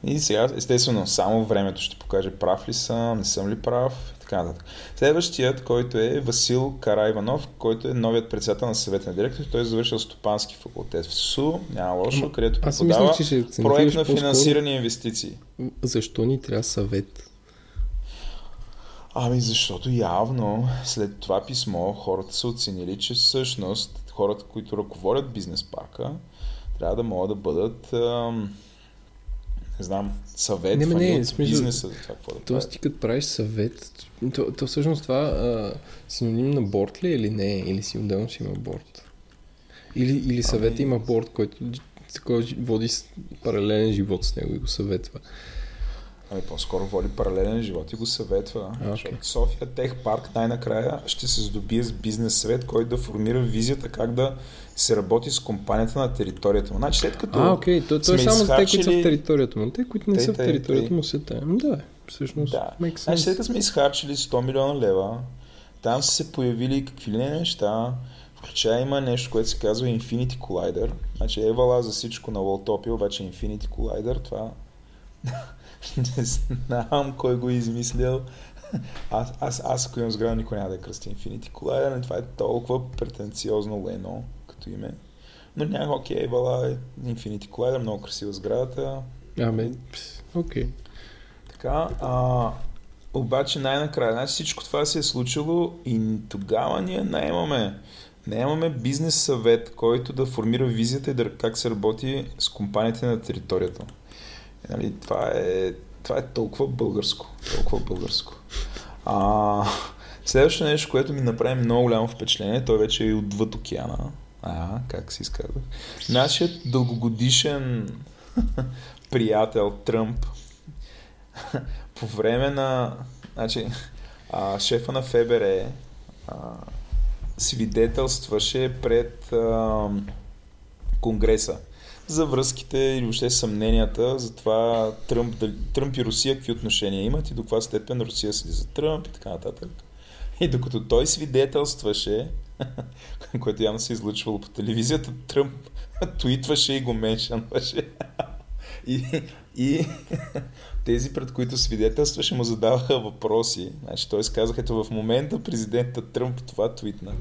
И сега, естествено, само времето ще покаже прав ли съм, не съм ли прав и така нататък. Следващият, който е Васил Карайванов, който е новият председател на съвета на директор. Той е завършил стопански факултет в СУ, няма лошо, където преподава проект на финансирани инвестиции. Защо ни трябва съвет? Ами защото явно след това писмо хората са оценили, че всъщност хората, които ръководят бизнес парка, трябва да могат да бъдат ам, не знам, съвет не, не, от смисъл, бизнеса за това какво да Тоест ти като правиш съвет, то, то всъщност това а, синоним на борт ли е или не Или си отделно си има борт? Или, или съвет ами... има борт, който, който води паралелен живот с него и го съветва. Ами по-скоро води паралелен живот и го съветва. Okay. Защото София Тех Парк най-накрая ще се здобие с бизнес съвет, който да формира визията как да се работи с компанията на територията му. Значи след като А, окей, okay. то, то е само за те, които са в територията му. Те, които не те, са в територията му, са там. Да, всъщност. Да. Значи след като сме изхарчили 100 милиона лева, там са се появили какви ли не неща, включая има нещо, което се казва Infinity Collider. Значи Евала за всичко на Walltopia, обаче Infinity Collider, това не знам кой го е измислил. Аз, аз, аз ако имам сграда, никой няма да кръсти Infinity Collider, това е толкова претенциозно лено като име. Но няма, окей, вала, Infinity Collider, много красива сградата. Ами, окей. Така, а, обаче най-накрая, значи всичко това се е случило и тогава ние наемаме наемаме бизнес съвет, който да формира визията и да, как се работи с компаниите на територията. Нали, това, е, това е толкова българско. Толкова българско. А, следващото нещо, което ми направи много голямо впечатление, той вече е отвъд океана. А, как се изказва? Нашият дългогодишен приятел Тръмп по време на значи, а, шефа на ФБР а, свидетелстваше пред а, Конгреса за връзките или въобще съмненията за това Тръмп, Тръмп и Русия какви отношения имат и до каква степен Русия седи за Тръмп и така нататък. И докато той свидетелстваше, което явно се излъчвало по телевизията, Тръмп твитваше и го меншанваше. И, и тези, пред които свидетелстваше, му задаваха въпроси. Значи, той казаха, ето в момента президента Тръмп това твитна.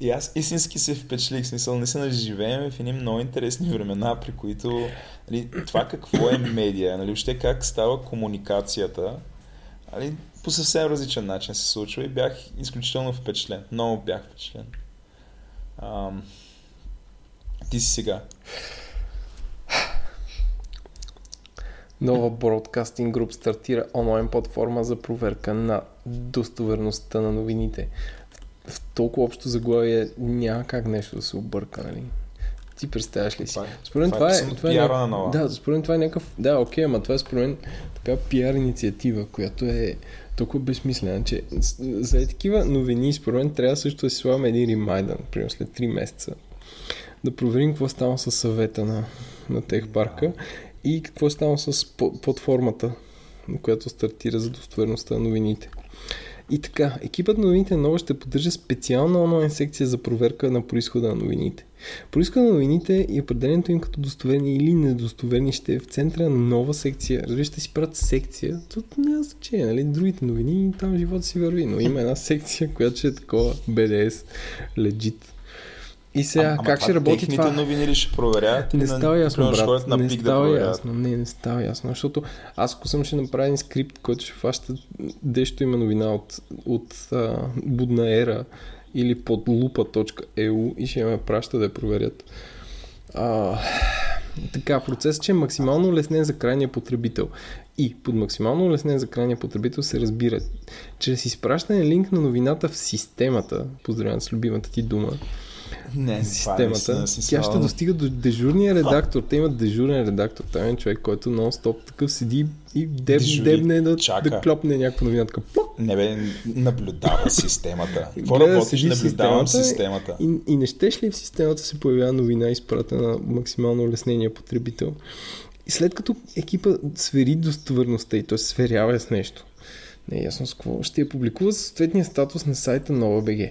И аз истински се впечатлих, смисъл, се живеем в едни много интересни времена, при които нали, това какво е медия, нали, въобще как става комуникацията, нали, по съвсем различен начин се случва и бях изключително впечатлен. Много бях впечатлен. Ам... Ти си сега. Нова Broadcasting Group стартира онлайн платформа за проверка на достоверността на новините в толкова общо заглавие няма как нещо да се обърка, нали? Ти представяш ли си? Това, е- според това, е, това е, това е, на Да, според това е някакъв... Да, окей, ама това е според мен така пиар инициатива, която е толкова безсмислена, че за такива новини, според мен, трябва също да си слагаме един ремайдър, примерно след 3 месеца, да проверим какво става с съвета на, на Техпарка и какво става с платформата, на която стартира за достоверността на новините. И така, екипът на новините нова ще поддържа специална онлайн секция за проверка на происхода на новините. Происхода на новините и определенето им като достоверни или недостоверни ще е в центъра на нова секция. Разбира ще си правят секция, тут няма значение, нали? Другите новини, там живота си върви, но има една секция, която ще е такова BDS, legit. И сега, а, как ще работи това? новини ли ще проверят? Не става ясно, брат. На не става да ясно. Не, не става ясно. Защото аз, ако съм ще направя един скрипт, който ще фаща дещо има новина от, от а, будна ера или под lupa.eu и ще ме праща да я проверят. А, така, процесът че е максимално улеснен за крайния потребител. И под максимално улеснен за крайния потребител се разбира чрез изпращане линк на новината в системата, поздравявам с любимата ти дума, не, системата, тя ще достига до дежурния редактор. Те имат дежурен редактор. Той е човек, който нон-стоп такъв седи и деб, дебне да, да клопне някаква новина. Така, не бе, наблюдава системата. Какво работиш, наблюдавам системата. И, и не щеш ли в системата се появява новина, изпратена максимално улеснения потребител? И след като екипа свери достоверността и той се сверява с нещо, не е ясно с какво, ще я публикува съответния статус на сайта на ОБГ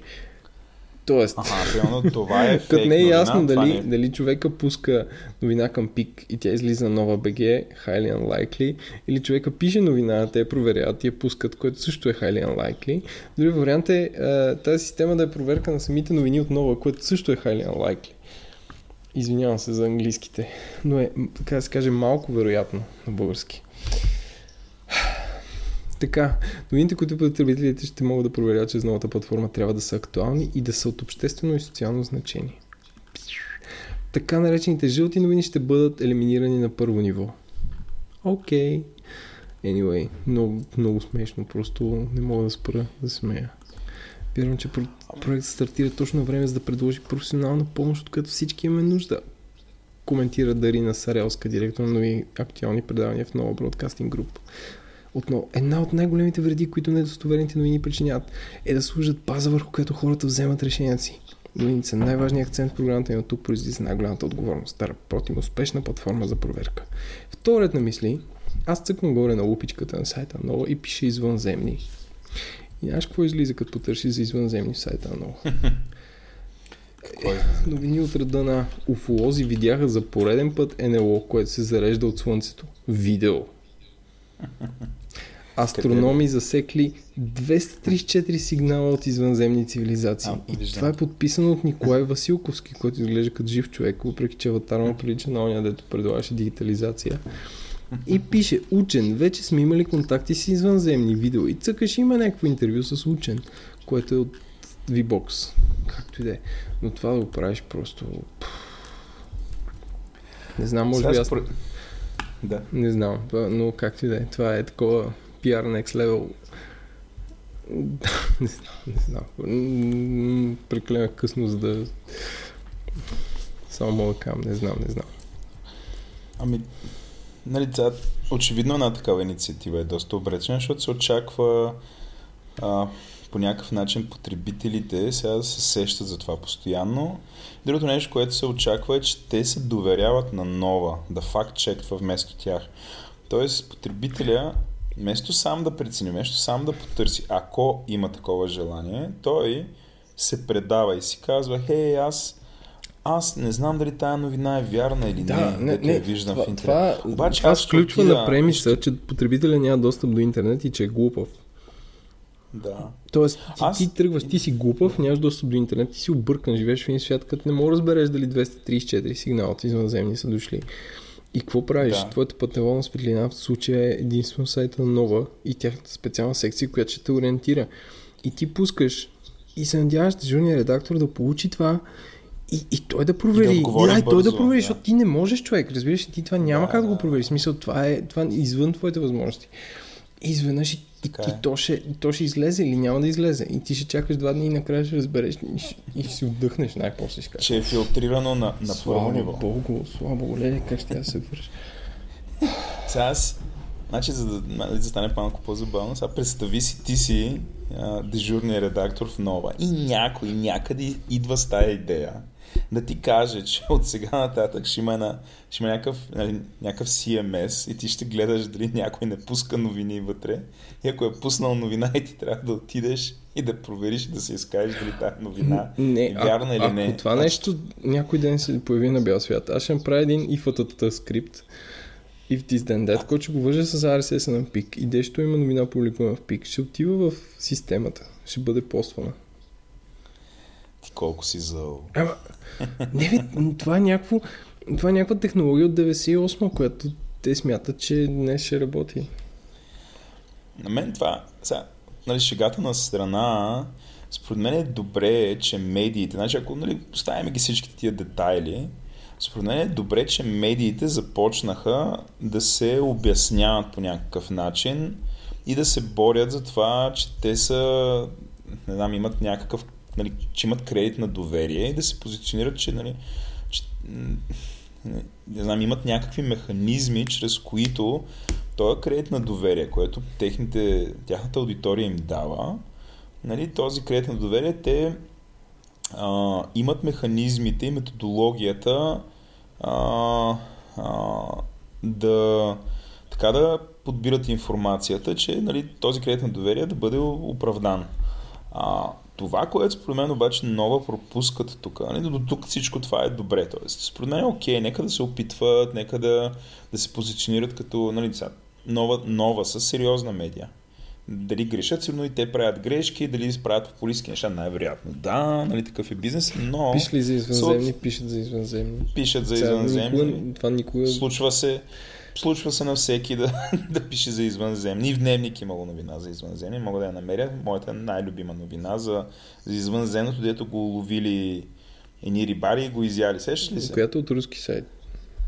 Тоест, Ага, примерно това е като фейк не е новина, ясно това дали, не... дали човека пуска новина към пик и тя излиза на нова БГ, highly unlikely, или човека пише новина, те я проверяват и я пускат, което също е highly unlikely. Дори вариант е тази система да е проверка на самите новини от нова, което също е highly unlikely. Извинявам се за английските, но е, така да се каже, малко вероятно на български. Така, новините, които потребителите ще могат да проверят чрез новата платформа, трябва да са актуални и да са от обществено и социално значение. Така наречените жълти новини ще бъдат елиминирани на първо ниво. Окей. Okay. Anyway, много, много смешно, просто не мога да спра да смея. Вярвам, че про- проектът стартира точно време, за да предложи професионална помощ, от която всички имаме нужда. Коментира Дарина Сарелска, директор на нови актуални предавания в нова бродкастинг груп. Отново, една от най-големите вреди, които недостоверните новини причиняват, е да служат база върху която хората вземат решенията си. Новините са най-важният акцент в програмата и от тук произлиза най-голямата отговорност да работим успешна платформа за проверка. Вторият на мисли, аз цъкна горе на лупичката на сайта на Нова и пише извънземни. И знаеш какво излиза, като потърси за извънземни в сайта на Нова? Е? Новини от рода на уфолози видяха за пореден път НЛО, което се зарежда от Слънцето. Видео. Астрономи засекли 234 сигнала от извънземни цивилизации. А, и това е подписано от Николай Василковски, който изглежда като жив човек, въпреки че аватара му прилича на оня, дето предлагаше дигитализация. И пише, учен, вече сме имали контакти с извънземни видео. И цъкаш, има някакво интервю с учен, което е от V-Box. Както и да е. Но това да го правиш просто... Не знам, може Сега би аз... според- Да. Не знам, но както и да е. Това е такова PR next level. не знам, не знам. Прекалено късно, за да... Само мога кажа, не знам, не знам. Ами, нали, сега, очевидно една такава инициатива е доста обречена, защото се очаква а, по някакъв начин потребителите сега да се сещат за това постоянно. Другото нещо, което се очаква е, че те се доверяват на нова, да факт чеква вместо тях. Тоест, потребителя, вместо сам да прецени, вместо сам да потърси, ако има такова желание, той се предава и си казва, хей, аз аз не знам дали тая новина е вярна или Да, не, не, не, я виждам това, в интернет. това, Обаче това аз включва отида- на премиса, че потребителя няма достъп до интернет и че е глупав. Да. Тоест, ти, Аз- ти тръгваш, ти си глупав, нямаш достъп до интернет, ти си объркан, живееш в един свят, като не можеш да разбереш дали 234 сигнала от извънземни са дошли. И какво правиш? Да. Твоята пътневолна светлина в случая е единствено сайта на Нова и тяхната специална секция, която ще те ориентира. И ти пускаш и се надяваш дежурният редактор да получи това и, и той да провери. И да да, и той да провери, да. защото ти не можеш, човек. Разбираш, ти това няма Да, как да го провериш. В смисъл, това е, това е извън твоите възможности. И изведнъж и, Така и е. то, ще, и то ще излезе или няма да излезе. И ти ще чакаш два дни и накрая ще разбереш и, ще- и ще си отдъхнеш най-после ще. Че е филтрирано на, на първо ниво. Богу, слава Богу, леле, как ще я се върши. Сега аз, значи за да, нали, да стане малко по-забавно, сега представи си, ти си а, дежурния редактор в Нова и някой някъде идва с тая идея да ти каже, че от сега нататък ще има, една, ще има някакъв, нали, някакъв CMS и ти ще гледаш дали някой не пуска новини вътре и ако е пуснал новина и ти трябва да отидеш и да провериш и да се изкажеш дали тази новина Не, е вярна ако, или не. ако това нещо някой ден се появи на бял свят, аз ще направя един IFTTT скрипт if this then that, който ще го вържа с RSS на пик и дещо има новина публикувана в пик, ще отива в системата, ще бъде поствана. Ти колко си зъл. Ама, не бе, това е някакво, това е някаква технология от 98, която те смятат, че днес ще работи. На мен това, сега, нали, шегата на страна, според мен е добре, че медиите, значи ако нали, поставяме ги всички тия детайли, според мен е добре, че медиите започнаха да се обясняват по някакъв начин и да се борят за това, че те са, не знам, имат някакъв, нали, че имат кредит на доверие и да се позиционират, че, нали, че не, не знам, имат някакви механизми, чрез които този кредит на доверие, което техните, тяхната аудитория им дава, нали, този кредит на доверие, те а, имат механизмите и методологията а, а, да така да подбират информацията, че нали, този кредит на доверие да бъде оправдан. А, Това, което според мен обаче нова пропускат тук, нали? до тук всичко това е добре. Тоест, според мен е окей, нека да се опитват, нека да, да се позиционират като нали, нова, нова, с сериозна медия. Дали грешат, сигурно и те правят грешки, дали правят популистски неща, най-вероятно. Да, нали такъв е бизнес, но... Пиш ли за извънземни, пишат за извънземни. Пишат за извънземни. Това никога... Случва се, случва се на всеки да, да пише за извънземни. И в дневник имало новина за извънземни. Мога да я намеря. Моята най-любима новина за, за извънземното, дето го ловили едни рибари и го изяли. Сещаш ли се? Която от руски сайт.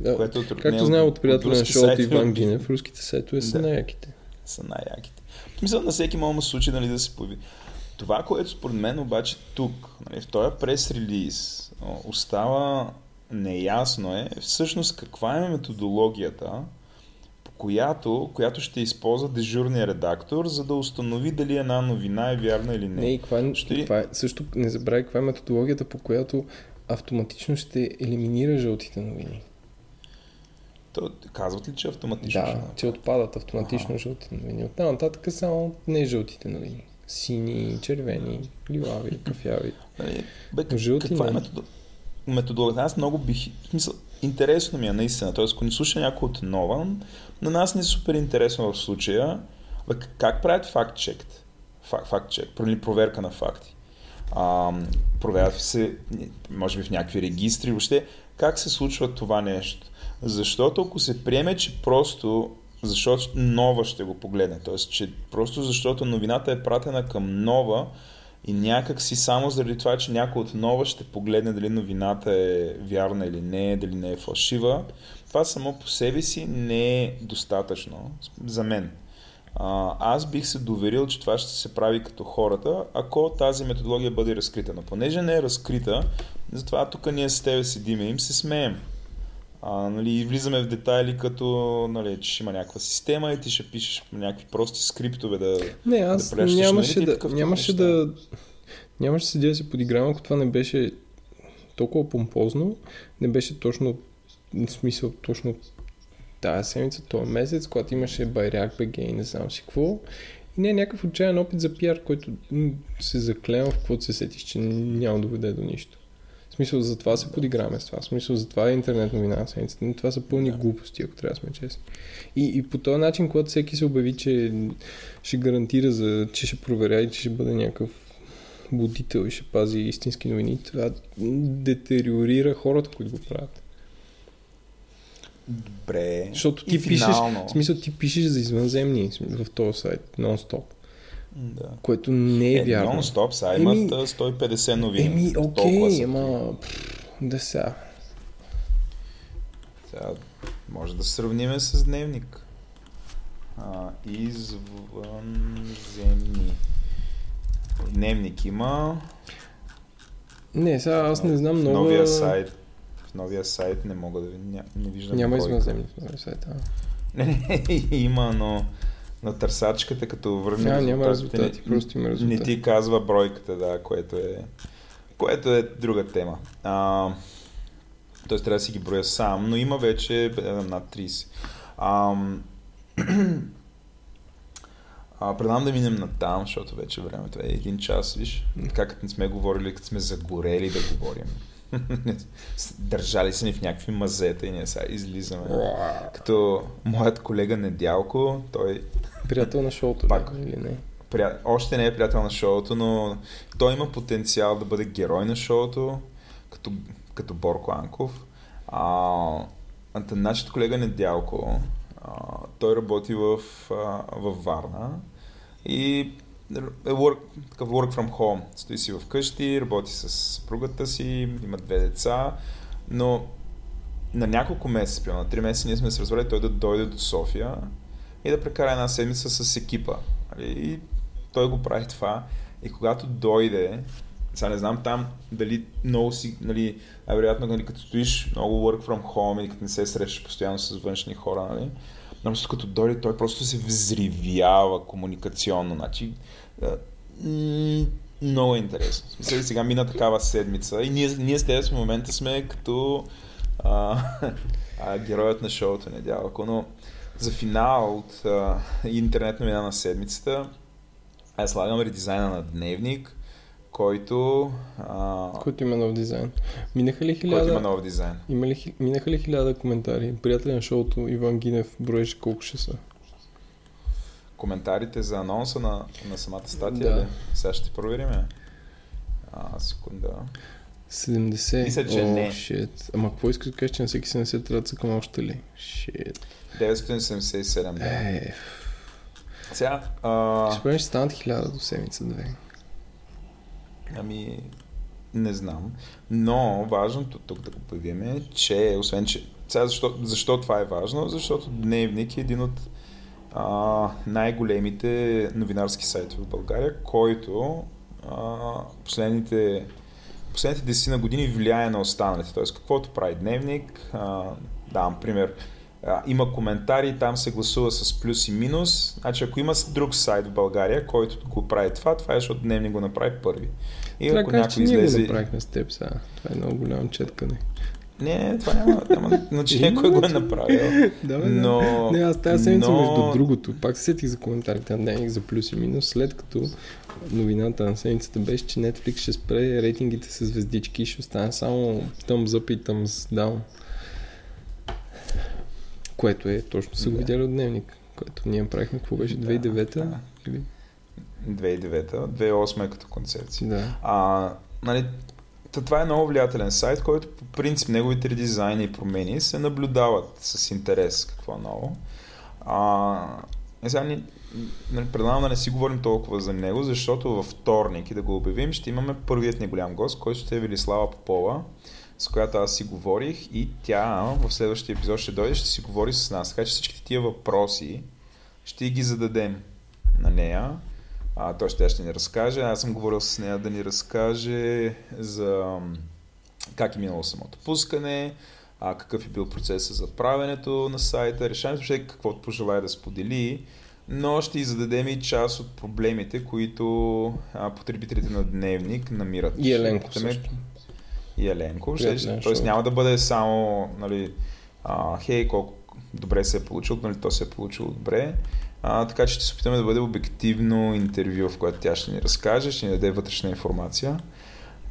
Да, Което от, Както знаем от приятеля на шоуто Иван Гинев, руските сайтове са да. най-яките. Са най-яките. Мисля, на всеки може случай нали, да се появи. Това, което според мен обаче тук, нали, в този прес-релиз, остава неясно е всъщност каква е методологията, която, която ще използва дежурния редактор, за да установи дали една новина е вярна или не. Не, и каква, ще... каква е, също не забравяй каква е методологията, по която автоматично ще елиминира жълтите новини. То, казват ли, че автоматично? Да, ще че отпадат автоматично ага. жълтите новини. От нататък само не жълтите новини. Сини, червени, лилави, кафяви. Нали, бе, Жълти каква е методо... методологията? Аз много бих... В смисъл, интересно ми е наистина. Тоест, ако не слуша някой от нова, на нас не е супер интересно в случая. Как правят факт чек? Факт чек, проверка на факти. А, проверят се, може би в някакви регистри, въобще как се случва това нещо. Защото ако се приеме, че просто защото нова ще го погледне, т.е. че просто защото новината е пратена към нова и някак си само заради това, че някой от нова ще погледне дали новината е вярна или не, дали не е фалшива, това само по себе си не е достатъчно за мен. Аз бих се доверил, че това ще се прави като хората, ако тази методология бъде разкрита. Но понеже не е разкрита, затова тук ние с тебе седиме и им се смеем. А, нали, влизаме в детайли като, нали, че ще има някаква система и ти ще пишеш някакви прости скриптове да Не, аз да нямаше, нали, да, нямаше да, нямаше да седя да се подигравам, ако това не беше толкова помпозно, не беше точно, в смисъл, точно тази седмица, този месец, когато имаше Байряк БГ и не знам си какво. И не е някакъв отчаян опит за пиар, който се заклева в каквото се сетиш, че няма да доведе до нищо. Смисъл, за това се подиграваме с това. В смисъл, за това е интернет новина на седмицата. Това са пълни да. глупости, ако трябва да сме честни. И, и по този начин, когато всеки се обяви, че ще гарантира, за, че ще проверя и че ще бъде някакъв будител и ще пази истински новини, това детериорира хората, които го правят. Добре. Защото ти пишеш, в смисъл ти пишеш за извънземни в този сайт, нон-стоп. Да. Което не е, е вярно. Нон-стоп, сега имат еми, 150 новини. Еми, окей, ама... Да сега. Сега може да сравниме с дневник. А, извънземни. Дневник има. Не, сега аз не знам много. Новия сайт. В новия сайт не мога да. Не, не виждам. Няма извънземни в новия сайт. А. Не, не, има, но на търсачката, като върне yeah, няма резултати, не, просто има резултати. Не ти казва бройката, да, което е, което е друга тема. А, Тоест трябва да си ги броя сам, но има вече над 30. А, а, предам да минем на там, защото вече времето е един час, виж. Как не сме говорили, като сме загорели да говорим. Държали се ни в някакви мазета и ние сега излизаме. Като моят колега Недялко, той Приятел на шоуто, Пак, или не? Прия... Още не е приятел на шоуто, но той има потенциал да бъде герой на шоуто, като, като Борко Анков. А, нашият колега Недялко, а, той работи в, а, в Варна и е work, такъв work from home. Стои си вкъщи, работи с съпругата си, има две деца, но на няколко месеца, на три месеца ние сме се разбрали той да дойде до София и да прекара една седмица с екипа. Нали? И той го прави това. И когато дойде, сега не знам там дали много си, нали, вероятно нали, като стоиш много work from home и като не се срещаш постоянно с външни хора, нали, но като дойде, той просто се взривява комуникационно. Значи, много е интересно. В сега мина такава седмица и ние, ние с теб в момента сме като а, а, героят на шоуто Недялко, но за финал от а, интернет новина на седмицата аз слагам редизайна на дневник който, а, Който има нов дизайн. Минаха ли който има хиляда, нов дизайн. има ли, минаха ли хиляда коментари? Приятел на шоуто Иван Гинев броеше колко ще са. Коментарите за анонса на, на самата статия, Да. да. сега ще проверим. А, секунда. 70. Мисля, че О, не. Shit. Ама какво искаш да кажеш, че на всеки 70 трябва да цъкам още ли? Shit. 977, да. Е, Сега, а, ще ще станат 1000 до седмица две. ами, не знам. Но важното тук да го появим е, че, освен че, сега защо, защо това е важно? Защото Дневник е един от а, най-големите новинарски сайтове в България, който а, последните последните 10 на години влияе на останалите. Тоест, каквото прави Дневник, а, давам пример, а, има коментари, там се гласува с плюс и минус. Значи, ако има друг сайт в България, който го прави това, това е, защото Дневник го направи първи. И Трябва ако някой ние го излезе... направихме с теб сега. Това е много голямо четкане. Не, това няма, няма значение Има, кой го е значи. направил. Да, бе, Но... Не, аз тази седмица, но... между другото, пак се сетих за коментарите на Дневник за плюс и минус, след като новината на седмицата беше, че Netflix ще спре рейтингите с звездички и ще остане само thumbs up и thumbs down. Което е, точно са го Да. видяли от Дневник, което ние правихме, какво беше, 2009-та? Да. Или? 2009-та, 2008 е като концепция. Да. А, нали, та това е много влиятелен сайт, който по принцип неговите редизайни и промени се наблюдават с интерес какво е ново. А, и сега ни, нали, предлагам да не си говорим толкова за него, защото във вторник и да го обявим, ще имаме първият ни голям гост, който ще е Велислава Попова, с която аз си говорих и тя в следващия епизод ще дойде, ще си говори с нас. Така че всичките тия въпроси ще ги зададем на нея. А, той ще, ще ни разкаже. Аз съм говорил с нея да ни разкаже за как е минало самото пускане, а, какъв е бил процесът за правенето на сайта, решаваме въобще каквото пожелая да сподели, но ще и зададем и част от проблемите, които а, потребителите на Дневник намират. И Еленко също. И Еленко. Ще, тоест няма да бъде само, нали, а, хей, колко добре се е получил, нали, то се е получило добре. А, така че ще се опитаме да бъде обективно интервю, в което тя ще ни разкаже, ще ни даде вътрешна информация.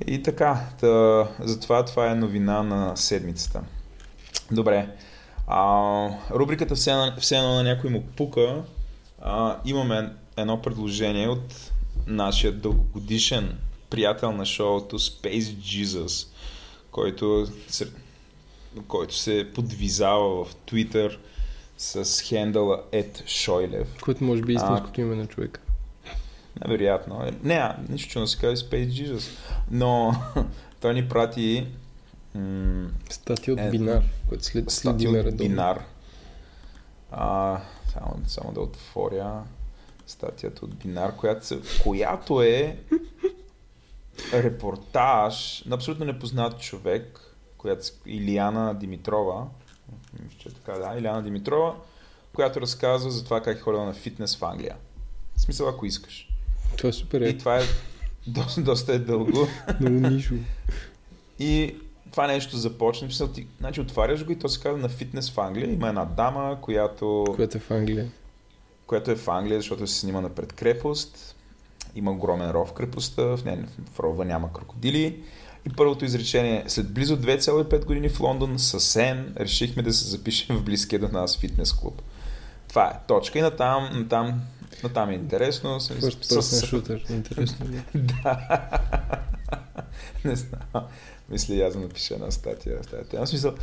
И така, та, затова това е новина на седмицата. Добре. А, рубриката все, на- все едно на някой му пука. А, имаме едно предложение от нашия дългогодишен приятел на шоуто Space Jesus, който се, който се подвизава в Twitter с хендъла Ed Шойлев. Което може би е истинското име на човека. Невероятно. Не, а, нищо, че не се казва Space Jesus. Но той ни прати м- Статия от Е, Бинар, който след следиме от. Бинар. А, само, само да отворя статията от Бинар, която, се, която е репортаж на абсолютно непознат човек, която Илияна Димитрова. Че е така, да, Илияна Димитрова, която разказва за това как е ходила на фитнес в Англия. В смисъл, ако искаш. Това е супер И яко. това е доста, доста е дълго. Много нишо. И това нещо започне. Мисъл, ти, значи отваряш го и то се казва на фитнес в Англия. Има една дама, която, Която е в Англия. която е в Англия, защото се снима на пред крепост. Има огромен ров в крепостта, в, не, в рова няма крокодили. И първото изречение, след близо 2,5 години в Лондон, съвсем решихме да се запишем в близкия до нас фитнес клуб. Това е точка и натам, натам, натам е интересно. First person с- shooter. Интересно. да. да. Не знам. Мисля аз да напиша една статия тема. В смисъл,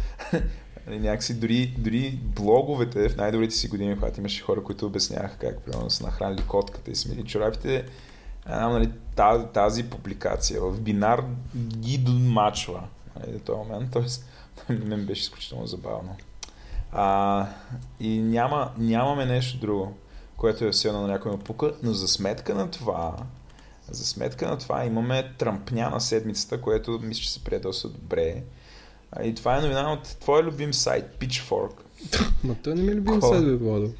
някакси дори, дори блоговете в най-добрите си години, когато имаше хора, които обясняваха как примерно са нахранили котката и смели чорапите, нали, тази, тази публикация в бинар ги домачва нали, до този момент. Тоест, мен беше изключително забавно. А, и няма, нямаме нещо друго, което е все едно на някой му пука, но за сметка на това, за сметка на това имаме тръмпня на седмицата, което мисля, че се прие доста добре. А, И това е новина от твоя любим сайт, Pitchfork. Ма той не ми е любим Кой? сайт, бе, Владо.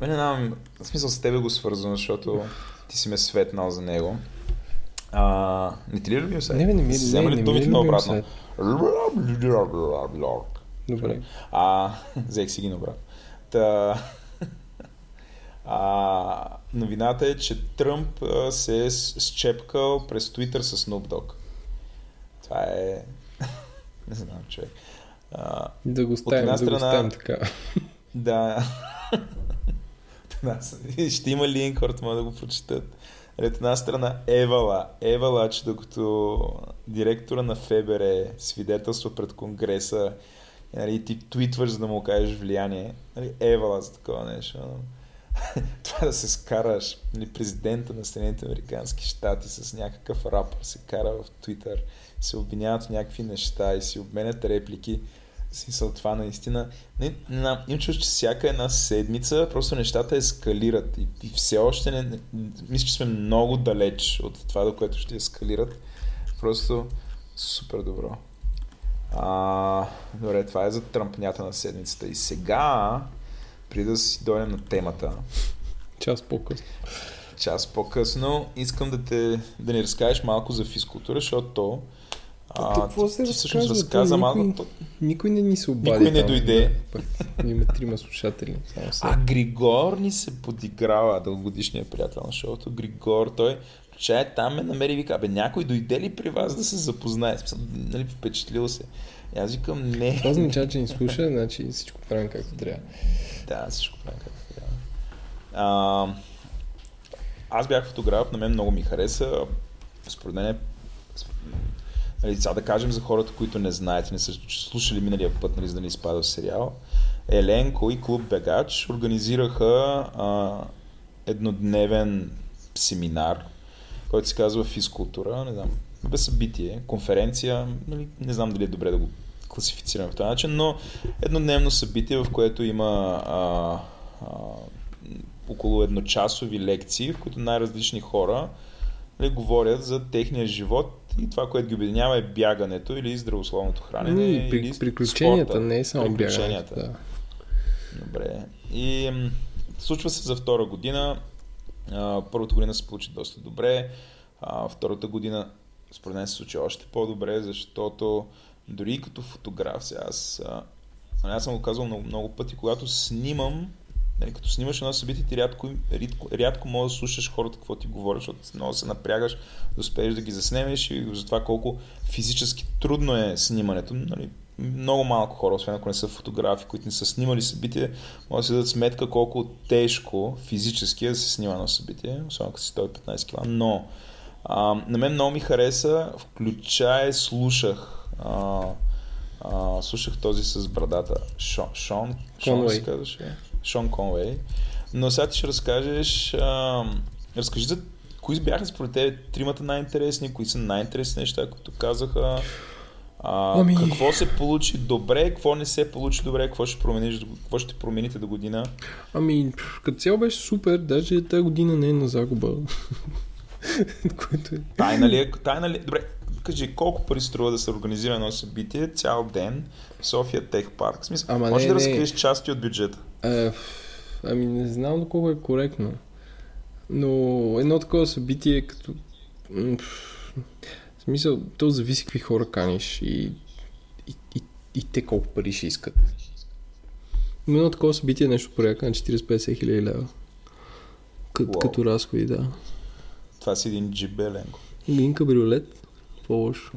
Не знам, в смисъл с тебе го свързвам, защото ти си ме светнал за него. А, не ти ли е любим сайт? Не, бе, не ми е не, не е думите сайт. Добре. А, взех си ги наобратно. Та, А, новината е, че Тръмп се е счепкал през Twitter с Snoop Dogg. Това е... не знам, човек. А, да го ставим, да страна... го ставим така. Да. Ще има линк, хората могат да го прочитат. От една страна Евала. Евала, че докато директора на ФБР е свидетелства пред Конгреса нали, ти твитваш, за да му кажеш влияние. Нали, Евала за такова нещо. Това да се скараш нали, президента на Съединените Американски щати с някакъв рапър се кара в Твитър, се обвиняват в някакви неща и си обменят реплики. Смисъл това наистина. Не, не, им чуш, че всяка една седмица просто нещата ескалират и, и все още не, не, мисля, че сме много далеч от това, до което ще ескалират. Просто супер добро. А, добре, това е за тръмпнята на седмицата. И сега, преди да си дойдем на темата. Час по-късно. Час по-късно искам да, те, да ни разкажеш малко за физкултура, защото а, какво се ти всъщност разказа малко. Никой, никой не ни се обади. Никой не там, дойде. Да, има трима слушатели. Само а Григор ни се подиграва, дългогодишният приятел на шоуто. Григор, той е там ме намери и вика, бе някой дойде ли при вас да се запознае? Смисъл, нали, впечатлил се. И аз викам, не. Това означава, че ни слуша, значи всичко правим както трябва. Да, всичко правим както трябва. А, аз бях фотограф, на мен много ми хареса. Според мен е Нали, сега да кажем за хората, които не знаят, не са слушали миналия път, нали, за да не изпада в сериал. Еленко и Клуб Бегач организираха а, еднодневен семинар, който се казва физкултура, не знам, без събитие, конференция, нали, не знам дали е добре да го класифицираме по този начин, но еднодневно събитие, в което има а, а, около едночасови лекции, в които най-различни хора нали, говорят за техния живот и това, което ги обединява е бягането или здравословното хранене. И при, или приключенията, спорта. не е само бягането. Да. Добре. И случва се за втора година. Първата година се получи доста добре. Втората година според мен се случи още по-добре, защото дори като фотограф, сега аз, а, аз съм го казвал много, много пъти, когато снимам Нали, като снимаш едно събитие, ти рядко, рядко, рядко можеш да слушаш хората какво ти говорят, защото много се напрягаш да успееш да ги заснемеш и за това колко физически трудно е снимането. Нали, много малко хора, освен ако не са фотографи, които не са снимали събитие, може да си дадат сметка колко тежко физически е да се снима на събитие, особено ако си 115 кг. Но а, на мен много ми хареса, включая слушах а, а, слушах този с брадата. Шон, Шон, Шон се казваше. Шон Конвей. Но сега ти ще разкажеш, а, разкажи за кои бяха според теб тримата най-интересни, кои са най-интересни неща, които казаха. А, ами... Какво се получи добре, какво не се получи добре, какво ще, промениш, какво ще промените до година? Ами, като цяло беше супер, даже тази година не е на загуба. Което е... Тайна ли е? Тайна ли... Добре, кажи, колко пари струва да се организира едно събитие цял ден в София Тех Парк? Смисъл, Ама може не, да разкриеш части от бюджета? А, ами не знам доколко е коректно. Но едно такова събитие като... В смисъл, то зависи какви хора каниш и, и, и, и те колко пари ще искат. Но едно такова събитие е нещо порядка на 40-50 хиляди лева. Кът, като разходи, да. Това си един джибеленко. Един кабриолет по-лошо.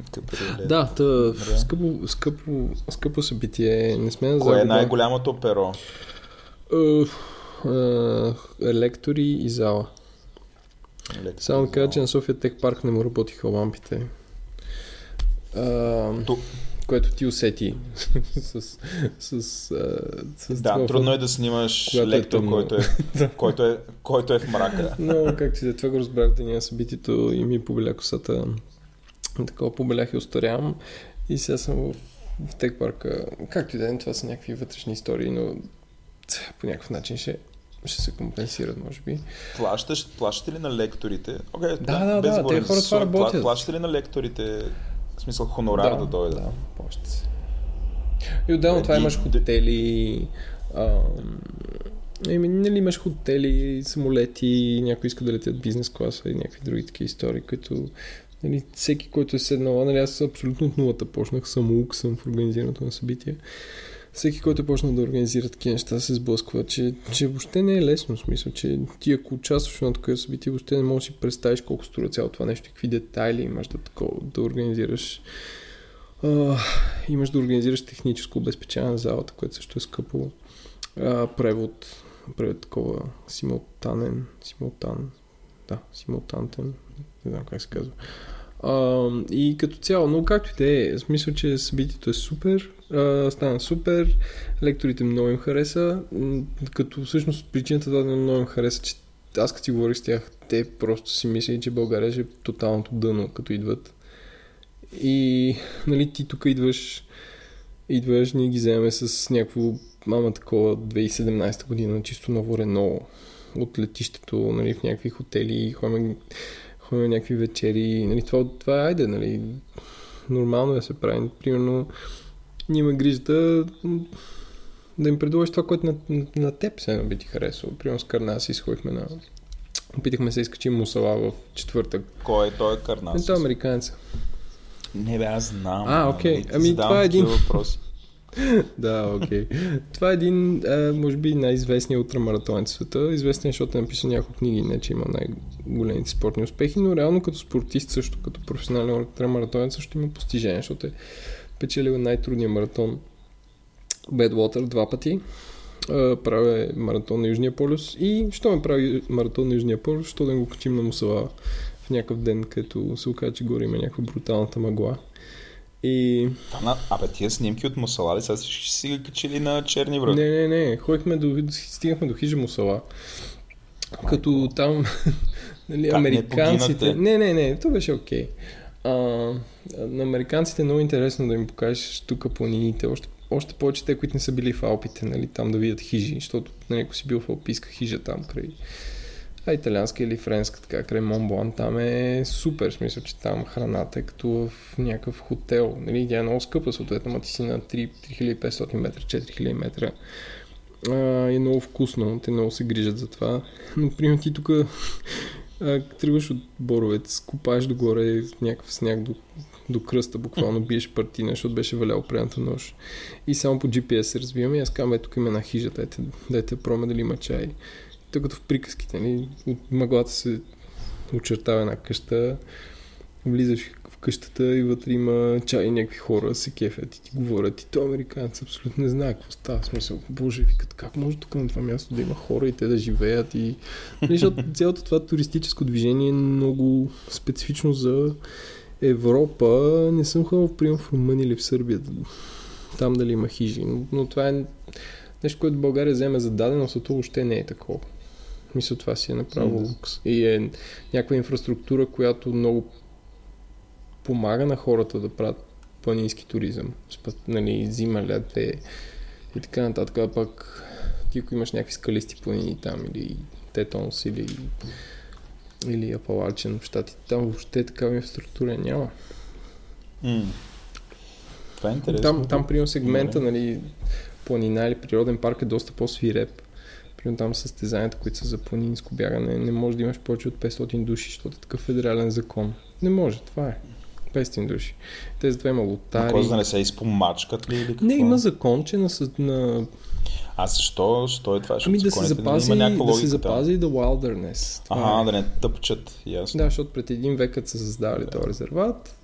Да, тъ, скъпо, скъпо, скъпо събитие. Не сме Кое е най-голямото перо? Uh, uh, електори и зала. Електори Само кажа, че на София Тек Парк не му работиха лампите. Uh, Ту... Което ти усети с, с, с, с Да, това, трудно е да снимаш е лектор, е който, е, който, е, който е в мрака. Но, как си, това го разбрах да няма събитието и ми побеля косата такова побелях и устарявам и сега съм в, в тек парка. Както и да е, това са някакви вътрешни истории, но по някакъв начин ще, ще се компенсират, може би. Плащаш, плащате ли на лекторите? Okay, да, да, да, да те хора това работят. Плащате ли на лекторите, в смисъл хонорар да, да дойдат? Да, плащат се. И отделно това имаш хотели, Еми, нали имаш хотели, самолети, някой иска да летят бизнес класа и някакви други такива истории, които Нали, всеки, който е седнал, нали, аз абсолютно от нулата почнах, самоук съм в организирането на събития. Всеки, който е почнал да организира такива неща, се сблъсква, че, че въобще не е лесно. В смисъл, че ти ако участваш едно такова събитие, въобще не можеш да си представиш колко струва цялото това нещо, какви детайли имаш да, такова, да организираш. Uh, имаш да организираш техническо обезпечаване на залата, което също е скъпо. Uh, превод, превод такова симултанен, симултан, да, симултантен, не знам как се казва. Uh, и като цяло, но както и да е, смисъл, че събитието е супер, uh, стана супер, лекторите много им хареса, като всъщност причината да много им хареса, че аз като си говорих с тях, те просто си мислили, че България ще е тоталното дъно, като идват. И, нали, ти тук идваш, идваш, ние ги вземем с някакво, мама такова, 2017 година, чисто ново Рено от летището, нали, в някакви хотели, ходим, ходим някакви вечери, нали, това, това е айде, нали, нормално е да се прави. Примерно, ние ме грижата да им предложиш това, което на, на, на теб се би ти харесало. Примерно с Карнаси изходихме на... Опитахме се изкачим мусала в четвъртък. Кой е той Карнаси? Той е американец. Не бе, аз знам. А, окей. Okay. Ами това е един... Въпрос. да, окей. Okay. Това е един, а, може би, най-известният ултрамаратонец в света. Известен, защото е написал няколко книги, не че има най-големите спортни успехи, но реално като спортист също, като професионален ултрамаратонец също има постижение, защото е печелил най-трудния маратон Бедвотър два пъти. Правя маратон на Южния полюс и що ме прави маратон на Южния полюс, що да го качим на Мусала в някакъв ден, като се окаже, че горе има някаква бруталната мъгла. И... А, абе, тия снимки от Мусала ли сега ще си ги качили на черни връх? Не, не, не. Ходихме до, стигнахме до хижа Мусала. Майко. Като там нали, американците... Не, не, не, не, то беше окей. Okay. А, на американците е много интересно да им покажеш тук планините, още, още повече те, които не са били в Алпите, нали, там да видят хижи, защото нали, ако си бил в Алпийска хижа там край а италианска или френска, така край Монблан, там е супер, смисъл, че там храната е като в някакъв хотел. Нали, тя е много скъпа, съответно, ма ти си на 3, 3500 метра, 4000 метра. А, е много вкусно, те много се грижат за това. Но, примерно, ти тук тръгваш от Боровец, купаеш догоре някакъв сняг до, до кръста, буквално биеш партина, защото беше валял предната нощ. И само по GPS се развиваме и аз казвам, тук има една хижа, дайте, дайте проме дали има чай. Тъй като в приказките, нали, от мъглата се очертава една къща, влизаш в къщата и вътре има чай и някакви хора се кефят и ти говорят и то американец абсолютно не знае какво става. В смисъл, боже, викат, как може тук на това място да има хора и те да живеят и... Нали, защото цялото това туристическо движение е много специфично за Европа. Не съм ходил, в в Румъния или в Сърбия. Там дали има хижи. Но, но това е нещо, което България вземе за даденост, а то въобще не е такова. Мисля, това си е направо лукс. И е някаква инфраструктура, която много помага на хората да правят планински туризъм. Нали, зима, лед е и така нататък. А пък ти ако имаш някакви скалисти планини там или Тетонс или или Апалачен в щатите, там въобще такава инфраструктура няма. Mm. Това е интересно. Там, там примерно сегмента, нали, планина или природен парк е доста по-свиреп. Примерно там състезанията, които са за планинско бягане, не може да имаш повече от 500 души, защото е такъв федерален закон. Не може, това е. 500 души. Те затова има лотари. Кой да не се изпомачкат ли или какво? Не, има закон, че на, на... А защо, защо е това? Ами да се запази, да, да се запази the wilderness. Това ага, е. да не тъпчат, ясно. Да, защото пред един век са създавали да. този резерват,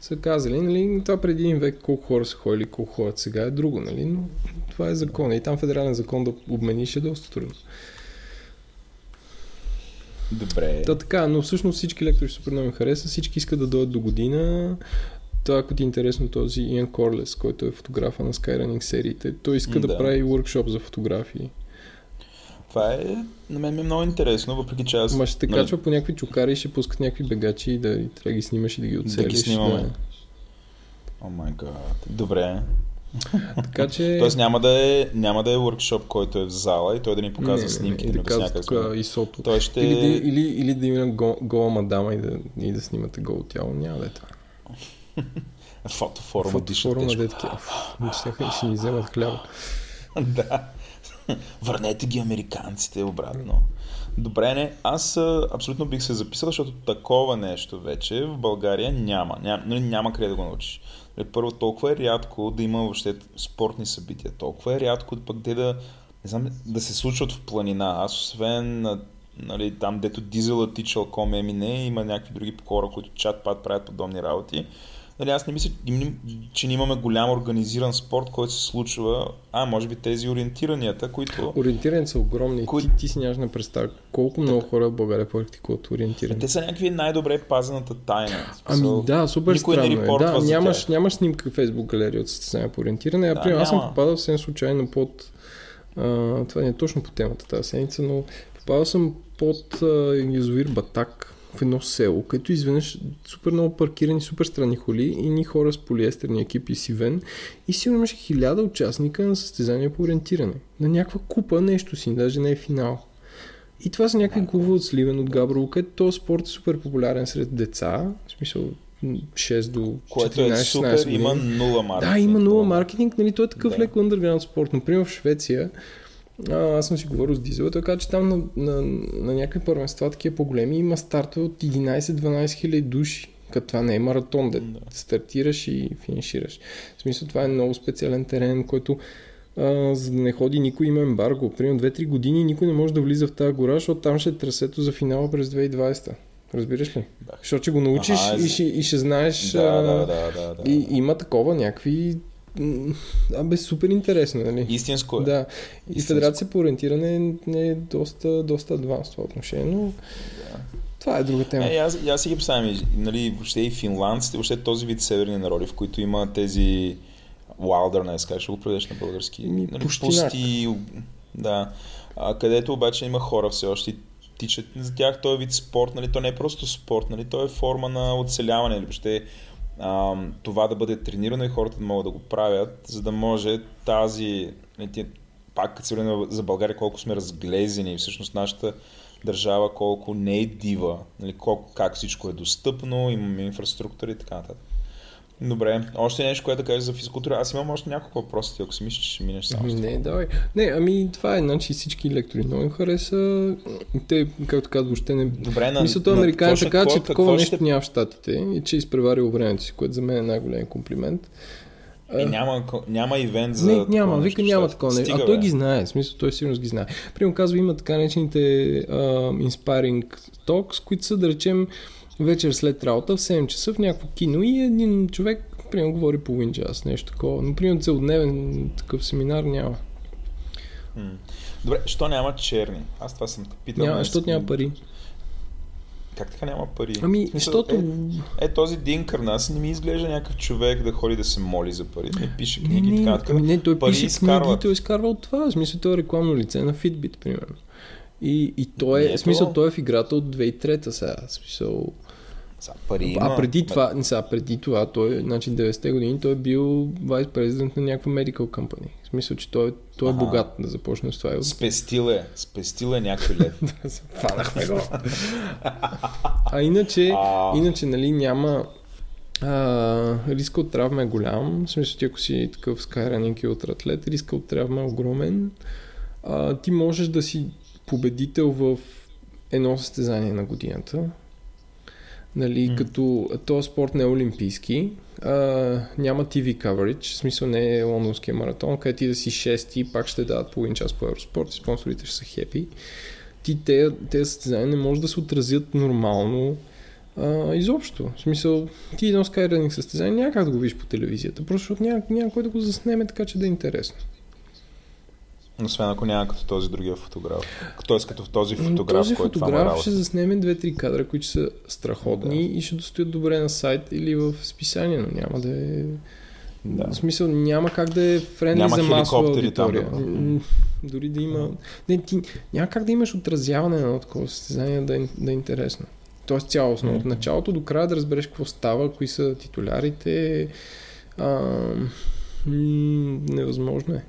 са казали, нали, това преди един век колко хора са ходили, колко хора сега е друго, нали, но това е закон. И там федерален закон да обмениш е доста трудно. Добре. Да, така, но всъщност всички лектори супер много им хареса, всички искат да дойдат до година. Това, ако ти е интересно, този Иан Корлес, който е фотографа на Skyrunning сериите, той иска да, да прави workshop за фотографии. Това е, на мен ми е много интересно, въпреки че аз... Ма ще те нали... качва по някакви чукари и ще пускат някакви бегачи и да и трябва да ги снимаш и да ги оцелиш. Да ги снимаме. Да. О май гад. Добре. Така че... Тоест няма да е, няма да е workshop, който е в зала и той да ни показва не, снимки. Не, не, да казва тук и сото. Той ще... или, или, или, да има гол, гола мадама и да, и да снимате гол тяло. Няма да е това. Фотофорум. Фотофорум на детки. Ще, ще ни вземат хляба. да. Върнете ги американците обратно. Добре, не, аз абсолютно бих се записал, защото такова нещо вече в България няма. Ням, нали, няма къде да го научиш. Нали, Първо, толкова е рядко да има въобще спортни събития. Толкова е рядко пък те да, не знам, да се случват в планина. Аз освен на нали, там, дето дизела тичал ком емине, има някакви други хора, които чат-пат правят подобни работи. Нали, аз не мисля, че ние имаме голям организиран спорт, който се случва, а може би тези ориентиранията, които... Ориентиранията са огромни. Кои... Ти, ти си нямаш на представа колко много хора в България практикуват ориентиране. Те са някакви най-добре пазената тайна. Ами да, супер Никой странно не е. Да, нямаш, нямаш снимка в Facebook галерия от състезания по ориентиране. Да, аз съм попадал съвсем случайно под... А, това не е точно по темата тази седмица, но попадал съм под а, язовир Батак в едно село, където изведнъж супер много паркирани, супер странни холи и ни хора с полиестерни екипи си вен и сигурно имаше хиляда участника на състезания по ориентиране. На някаква купа нещо си, даже не е финал. И това са някакви клубове от Сливен, от Габрово, където този спорт е супер популярен сред деца, в смисъл 6 до 14 Което е супер, години. има нула маркетинг. Да, има нула маркетинг, нали, той е такъв да. леко underground спорт. Например в Швеция а, аз съм си говорил с Дизел, той каза, че там на, на, на някакви първенства, такива по-големи, има стартове от 11-12 хиляди души. Като това не е маратон, да, да стартираш и финишираш. В смисъл това е много специален терен, който а, за да не ходи никой има ембарго. Примерно 2-3 години никой не може да влиза в тази гора, защото там ще е трасето за финала през 2020. Разбираш ли? Да. Защото ще го научиш ага, и, ще, и ще знаеш. Да, да, да, да, да. И има такова някакви Абе, супер интересно, нали? Истинско е. Да. И Истинско. Федерация по ориентиране е доста, доста адванс това отношение, но да. това е друга тема. Е, аз, аз си ги представям, нали, въобще и финландците, въобще този вид северни народи, в които има тези wilderness, как ще го преведеш на български? Ми, нали, пусти, да. А, където обаче има хора все още тичат за тях този вид спорт, нали, то не е просто спорт, нали, то е форма на оцеляване, или въобще а, това да бъде тренирано и хората да могат да го правят, за да може тази, пак като се за България, колко сме разглезени, всъщност нашата държава колко не е дива, нали, колко, как всичко е достъпно, имаме инфраструктура и така нататък. Добре, още нещо, което да кажеш за физкултура. Аз имам още няколко въпроси, ако си мислиш, че ще минеш само. Не, давай. Не, ами това е, значи всички лектори много им хареса. Те, както казвам, въобще не... Добре, на, Мисля, това американец така, че такова нещо ще... няма в Штатите и че е изпреварил времето си, което за мен е най-голям комплимент. И няма, няма ивент за. Не, няма, вика няма такова нещо. А той ги знае, в смисъл той сигурно ги знае. Примерно казва, има така наречените uh, inspiring talks, които са, да речем, вечер след работа в 7 часа в някакво кино и един човек, примерно, говори половин час, нещо такова. Но, примерно, целодневен такъв семинар няма. Добре, що няма черни? Аз това съм питал. Няма, защото няма пари. Как така няма пари? Ами, защото... Е, е, този Дин Карнас не ми изглежда някакъв човек да ходи да се моли за пари. Не пише книги, не, така, така. Ами не, той пари пише изкарват. книги, той изкарва от това. В смисъл, той е рекламно лице на Fitbit, примерно. И, и той е, в смисъл, той е в играта от 2003-та сега. Смисъл, са, пари има. А преди това, не сега, преди това, той, значи 90-те години, той е бил вайс президент на някаква medical company. В смисъл, че той, той е ага. богат да започне с това. Спестил е, спестил е някой лев. Фанахме го. а иначе, а... иначе, нали, няма, а, риска от травма е голям. В смисъл, ти ако си такъв скайранинг и ултратлет, риска от травма е огромен. А, ти можеш да си победител в едно състезание на годината Нали, mm. като този спорт не е олимпийски, а, няма TV coverage, в смисъл не е лондонския маратон, където ти да си шести, пак ще дадат половин час по Евроспорт и спонсорите ще са хепи. Ти те, те състезания не може да се отразят нормално а, изобщо. В смисъл, ти едно скайренинг състезание няма как да го видиш по телевизията, просто защото няма, няма кой да го заснеме така, че да е интересно. Освен ако няма като този другия фотограф. Тоест като в този фотограф, този който фотограф ще заснеме две-три кадра, които са страхотни да. и ще достоят добре на сайт или в списание, но няма да е... Да. В смисъл няма как да е френдли за масова аудитория. Там, да. Дори да има... Не, ти, няма как да имаш отразяване на едно такова състезание да е, да е интересно. Тоест цялостно. Mm-hmm. От началото до края да разбереш какво става, кои са титулярите. А, м- невъзможно е.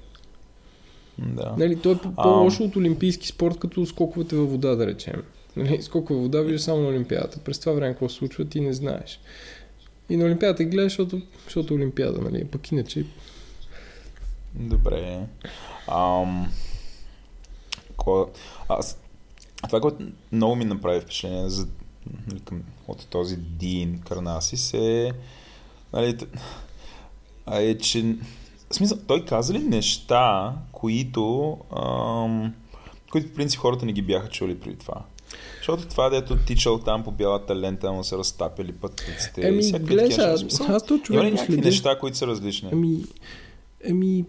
Да. Нали, той е по-лошо от олимпийски спорт, като скоковете във вода, да речем. Нали, скокове вода виждаш само на Олимпиадата. През това време какво се случва, ти не знаеш. И на Олимпиадата гледаш, защото, защото Олимпиада, нали? Пък иначе... Добре. Ам... такова. Аз, това, което много ми направи впечатление за, нали, от този Дин Карнасис е, нали, а е, че в смисъл, той каза ли неща, които, ам, които в принцип хората не ги бяха чули преди това? Защото това, дето тичал там по бялата лента, му се разтапяли пътниците. Еми, гледай аз то човек Има ли някакви неща, които са различни? Еми, еми,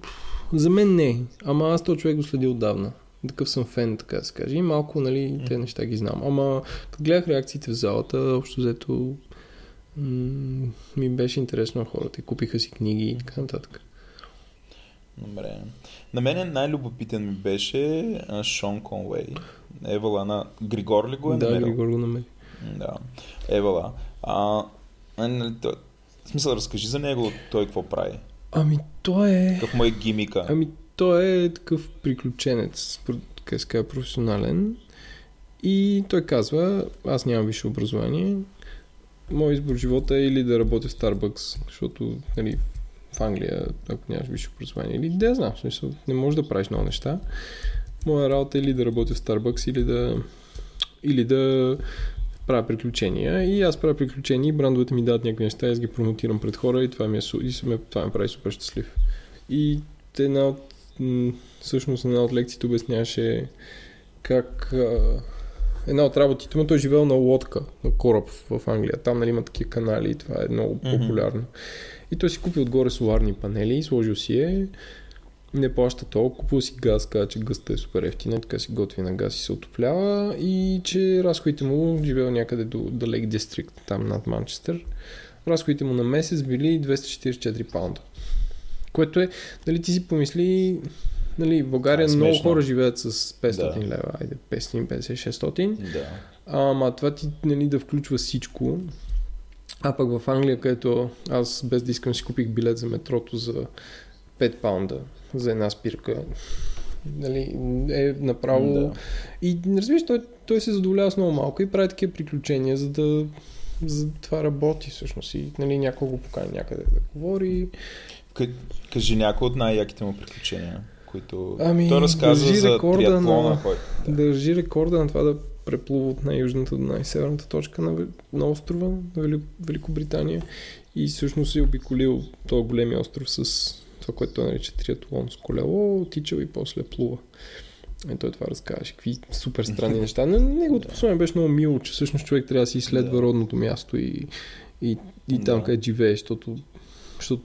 за мен не. Ама аз то човек го следи отдавна. Такъв съм фен, така да се каже. И малко, нали, mm. те неща ги знам. Ама, като гледах реакциите в залата, общо взето м- ми беше интересно на хората. И купиха си книги и така нататък. Добре. На мен най-любопитен ми беше а, Шон Конвей. Евала на... Григор ли го е Да, намерил? Григор го намери. Да. Евала. А, нали, той- в смисъл, разкажи за него той какво прави. Ами, той е... Какъв му е гимика? Ами, той е такъв приключенец, така професионален. И той казва, аз нямам висше образование. Мой избор живота е или да работя в Starbucks, защото, нали, в Англия, ако нямаш висше образование, или да знам, в смисъл, не можеш да правиш много неща. Моя работа е или да работя в Starbucks, или да, или да правя приключения. И аз правя приключения и брандовете ми дават някакви неща, аз ги промотирам пред хора и това, ми е, и ме, това ме прави супер щастлив. И една от, всъщност една от лекциите обясняваше как една от работите му, той е живел на лодка, на кораб в, Англия. Там нали, има такива канали и това е много Мгм. популярно. И той си купи отгоре соларни панели, сложил си е, не плаща толкова, купил си газ, каза, че гъста е супер ефтина, и така си готви на газ и се отоплява и че разходите му живел някъде до, до Лейк Дистрикт, там над Манчестър. Разходите му на месец били 244 паунда. Което е, нали ти си помисли, нали, в България Това е много хора живеят с 500 Да. лева, айде 550-600. Да. Ама това ти нали, да включва всичко. А пък в Англия, където аз без да искам си купих билет за метрото за 5 паунда за една спирка. Нали, е направо... Да. И разбираш, той, той се задоволява с много малко и прави такива приключения, за да за това работи всъщност. И нали, някой го покани някъде да говори. К- кажи някои от най-яките му приключения, които Ами, той разказа държи за рекорда триатлона, на- който... Да. Държи рекорда на това да преплува от най-южната до най-северната точка на, на острова, на Вели, Великобритания. И всъщност е обиколил този големия остров с това, което той нарича триатлон с колело, тичал и после плува. И той това разказваше. Какви супер странни неща. Но неговото послание беше много мило, че всъщност човек трябва да си изследва Да. родното място и, и, и там, Да. където живее, защото, защото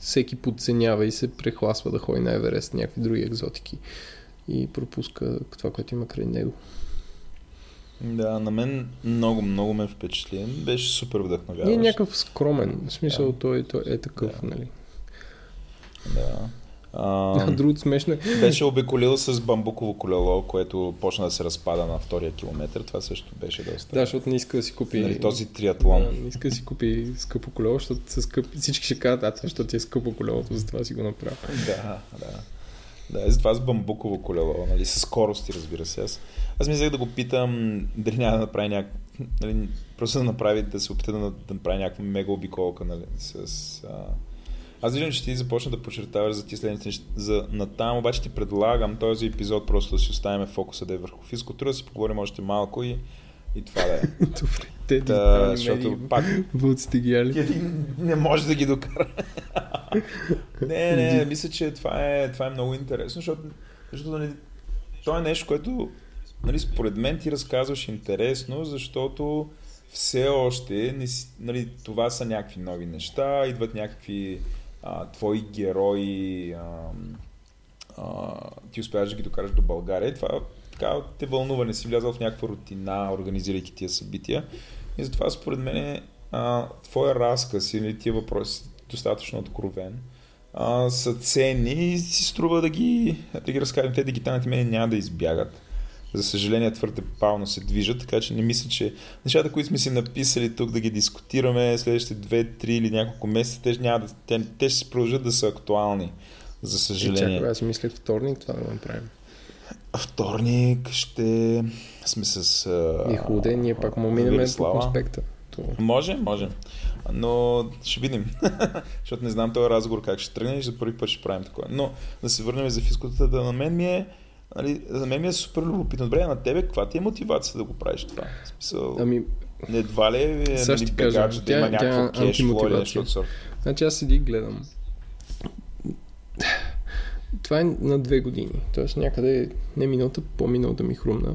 всеки подценява и се прехласва да ходи на Еверест, някакви други екзотики и пропуска това, което има край него. Да, на мен много, много ме впечатли. Беше супер вдъхновяващ. И е някакъв скромен, в смисъл Да. той, той е такъв, Да. нали. Да. А, другото смешно е, беше обиколил с бамбуково колело, което почна да се разпада на втория километр. Това също беше доста. да, защото не иска да си купи... нали, този триатлон. Да, не иска да си купи скъпо колело, защото са скъпи. Всички ще кажат, а това, защото ти е скъпо колелото, затова си го направя. Да, да. Да, и затова с бамбуково колело, нали, с скорости, разбира се. Аз, аз мислех да го питам дали няма да направи някак... Нали, просто да направи, да се опита да, да направи някаква мега обиколка, нали, с... А... Аз виждам, че ти започна да подчертаваш за ти следните неща. За натам, обаче ти предлагам този епизод просто да си оставим фокуса да е върху физкултура, да си поговорим още малко и, и това да е. Добре, те Да, защото пак вълците ги яли. не може да ги докара. не, не, мисля, че това е, това е много интересно, защото, защото нали, то е нещо, което нали, според мен ти разказваш интересно, защото все още не си, нали, това са някакви нови неща, идват някакви а, твои герои, а, а, ти успяваш да ги докараш до България това така те вълнува, не си влязал в някаква рутина, организирайки тия събития. И затова според мен а, твоя разказ или тия въпроси достатъчно откровен а, са ценни и си струва да ги, да ги разкажем. Те дигиталните медии няма да избягат. За съжаление твърде бавно се движат, така че не мисля, че нещата, които сме си написали тук да ги дискутираме следващите 2, 3 или няколко месеца, те, няма да, те, те ще продължат да са актуални. За Е, съжаление. чакай, аз мислех вторник това да го направим. Вторник ще сме с... А... И хубаво, ние пак му минем по конспекта. Може, може. Но ще видим. Защото не знам този разговор как ще тръгне и за първи път ще правим такова. Но да се върнем за физкултурата. На мен ми е нали, за мен ми е супер любопитно. Добре, на тебе каква ти е мотивация да го правиш това? В смисъл, Ами, едва ли е нали, бегач, да тя- има е някакво кеш фло или нещо от сорта. Значи аз седи и гледам. Това е на две години. Тоест някъде не миналата, по-миналата ми хрумна.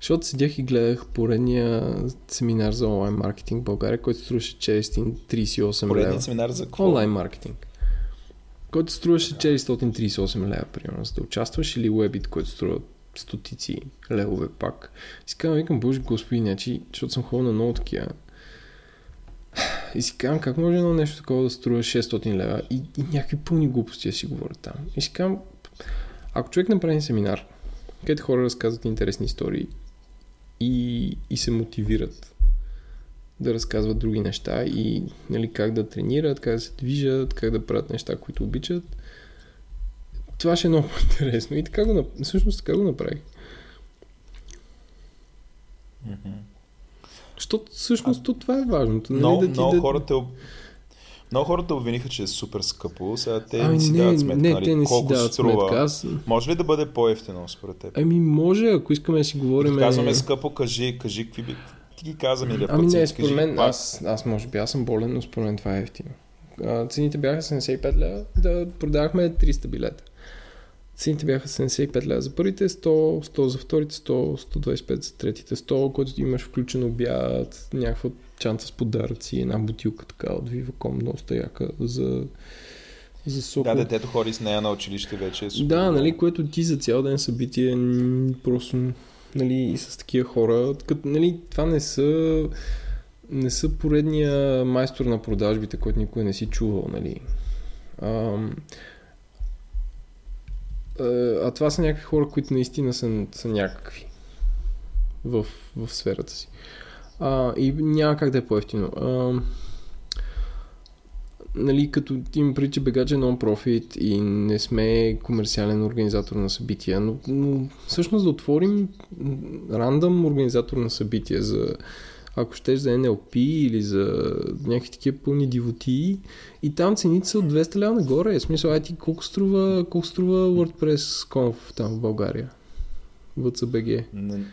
Защото седях и гледах поредния семинар за онлайн маркетинг в България, който струваше 438 лева. Поредният семинар за какво? Онлайн маркетинг. Който струваше 438 лева, примерно, за да участваш, или Webit, който струва стотици левове пак. Си казвам, викам, боже господи, значи, защото съм ходил на много такива. И си казвам, как може едно нещо такова да струва 600 лева и, и някакви пълни глупости да си говорят там. И си казвам, ако човек направи семинар, където хора разказват интересни истории и, и се мотивират да разказват други неща и нали, как да тренират, как да се движат, как да правят неща, които обичат. Това ще е много интересно. И така го, всъщност така го направих. Мгм. Защото всъщност то това е важното. Нали, Много, да ти много, да... хората, много хората обвиниха, че е супер скъпо. Сега те Ами не си не, дават сметка, не, нали, те не си колко дават струва. сметка. Аз... Може ли да бъде по-ефтино според теб? Ами може, ако искаме да си говорим... Като казваме скъпо, кажи, кажи какви би... Ти ги каза ми или Ами не, според мен, пак. аз, аз може би, аз съм болен, но според мен това е ефтино. А, цените бяха 75 лева, да продавахме 300 билета. Цените бяха 75 лева за първите, 100, 100 за вторите, 100, 125 за третите, 100, който имаш включен обяд, някаква чанта с подаръци, една бутилка така от Viva.com, доста яка за, за сок. Да, детето хори с нея на училище вече е супер. Да, нали, което ти за цял ден събитие просто нали, и с такива хора. Като, нали, това не са не са поредния майстор на продажбите, който никой не си чувал, нали. Ам, а, а това са някакви хора, които наистина са, са някакви в, в сферата си. А, и няма как да е по-ефтино. А, нали, като им преди, че Бегач е нон-профит и не сме комерциален организатор на събития, но, но всъщност да отворим рандъм организатор на събития за ако щеш за NLP или за някакви такива пълни дивотии и там цените са от 200 лева нагоре. В смисъл, ай ти колко струва, колко струва WordPress Conf там в България? VCBG. Не,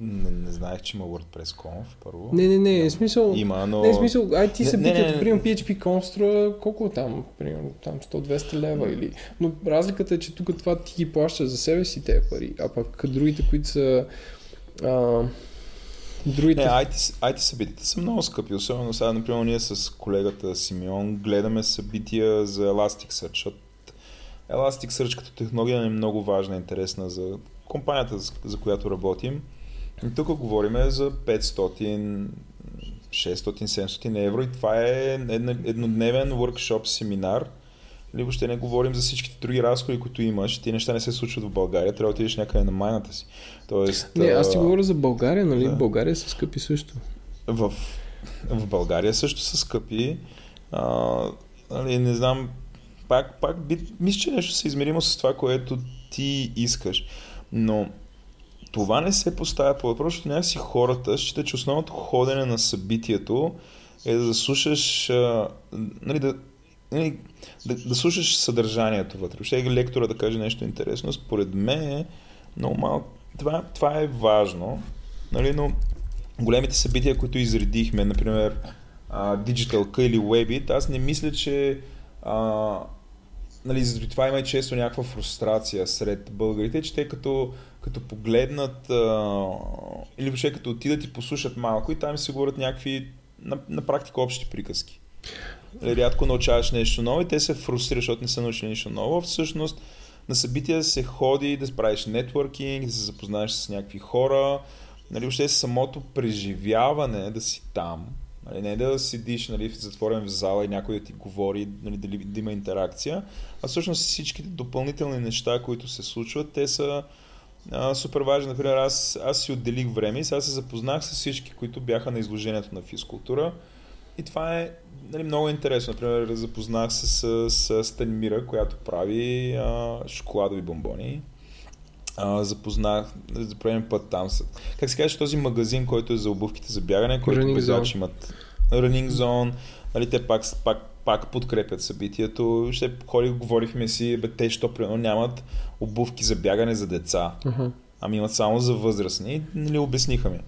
не, не знаех, че има WordPress Conf, първо. Не, не, не, в смисъл... Има, но... Не, в смисъл, ай ти събитието, не, не. примерно PHP Conf струва колко е там, примерно там 100-200 лева или... Но разликата е, че тук това ти ги плащаш за себе си тези пари, а пък другите, които са... А, другите... Не, IT, IT събитията са много скъпи, особено сега, например, ние с колегата Симеон гледаме събития за Elasticsearch, защото Elasticsearch като технология е много важна, интересна за компанията, за, която работим. И тук говорим за 500, 600, 700 евро и това е еднодневен workshop, семинар. Или въобще не говорим за всичките други разходи, които имаш. Ти неща не се случват в България, трябва да отидеш някъде на майната си. Тоест, Не, аз ти говоря за България, нали? да. България са скъпи също. в, в България също са скъпи. А, нали, не знам, пак, пак би, мисля, че нещо се измеримо с това, което ти искаш. Но това не се поставя по въпрос, защото някакси хората считат, че основното ходене на събитието е да слушаш, а, нали, да, нали, да, да слушаш съдържанието вътре. Въобще лектора да каже нещо интересно. Според мен е много малко. Това, това е важно, нали, но големите събития, които изредихме, например Digital или Webit, аз не мисля, че а, нали, заради това има често някаква фрустрация сред българите, че те като, като погледнат а, или въобще като отидат и послушат малко и там си говорят някакви на, на практика общи приказки. Нали, Рядко научаваш нещо ново и те се фрустрират, защото не са научили нищо ново. Всъщност на събития се ходи да правиш нетворкинг, да се запознаеш с някакви хора, нали, въобще самото преживяване да си там, нали, не да седиш нали, затворен в зала и някой да ти говори, нали, да, да има интеракция, а всъщност всичките допълнителни неща, които се случват, те са а, супер важни. Например, аз, аз си отделих време и сега се запознах с всички, които бяха на изложението на физкултура. И това е нали, много интересно. Например, запознах се с, с Станимира, която прави а, шоколадови бомбони. А, запознах за пореден път там. С, как се каже този магазин, който е за обувките за бягане, който Zone. имат Running Zone. Нали, те пак, пак пак подкрепят събитието. Ще ходи, говорихме си, бе, те, що примерно нямат обувки за бягане за деца, Uh-huh. ами имат само за възрастни. Нали, обясниха ми.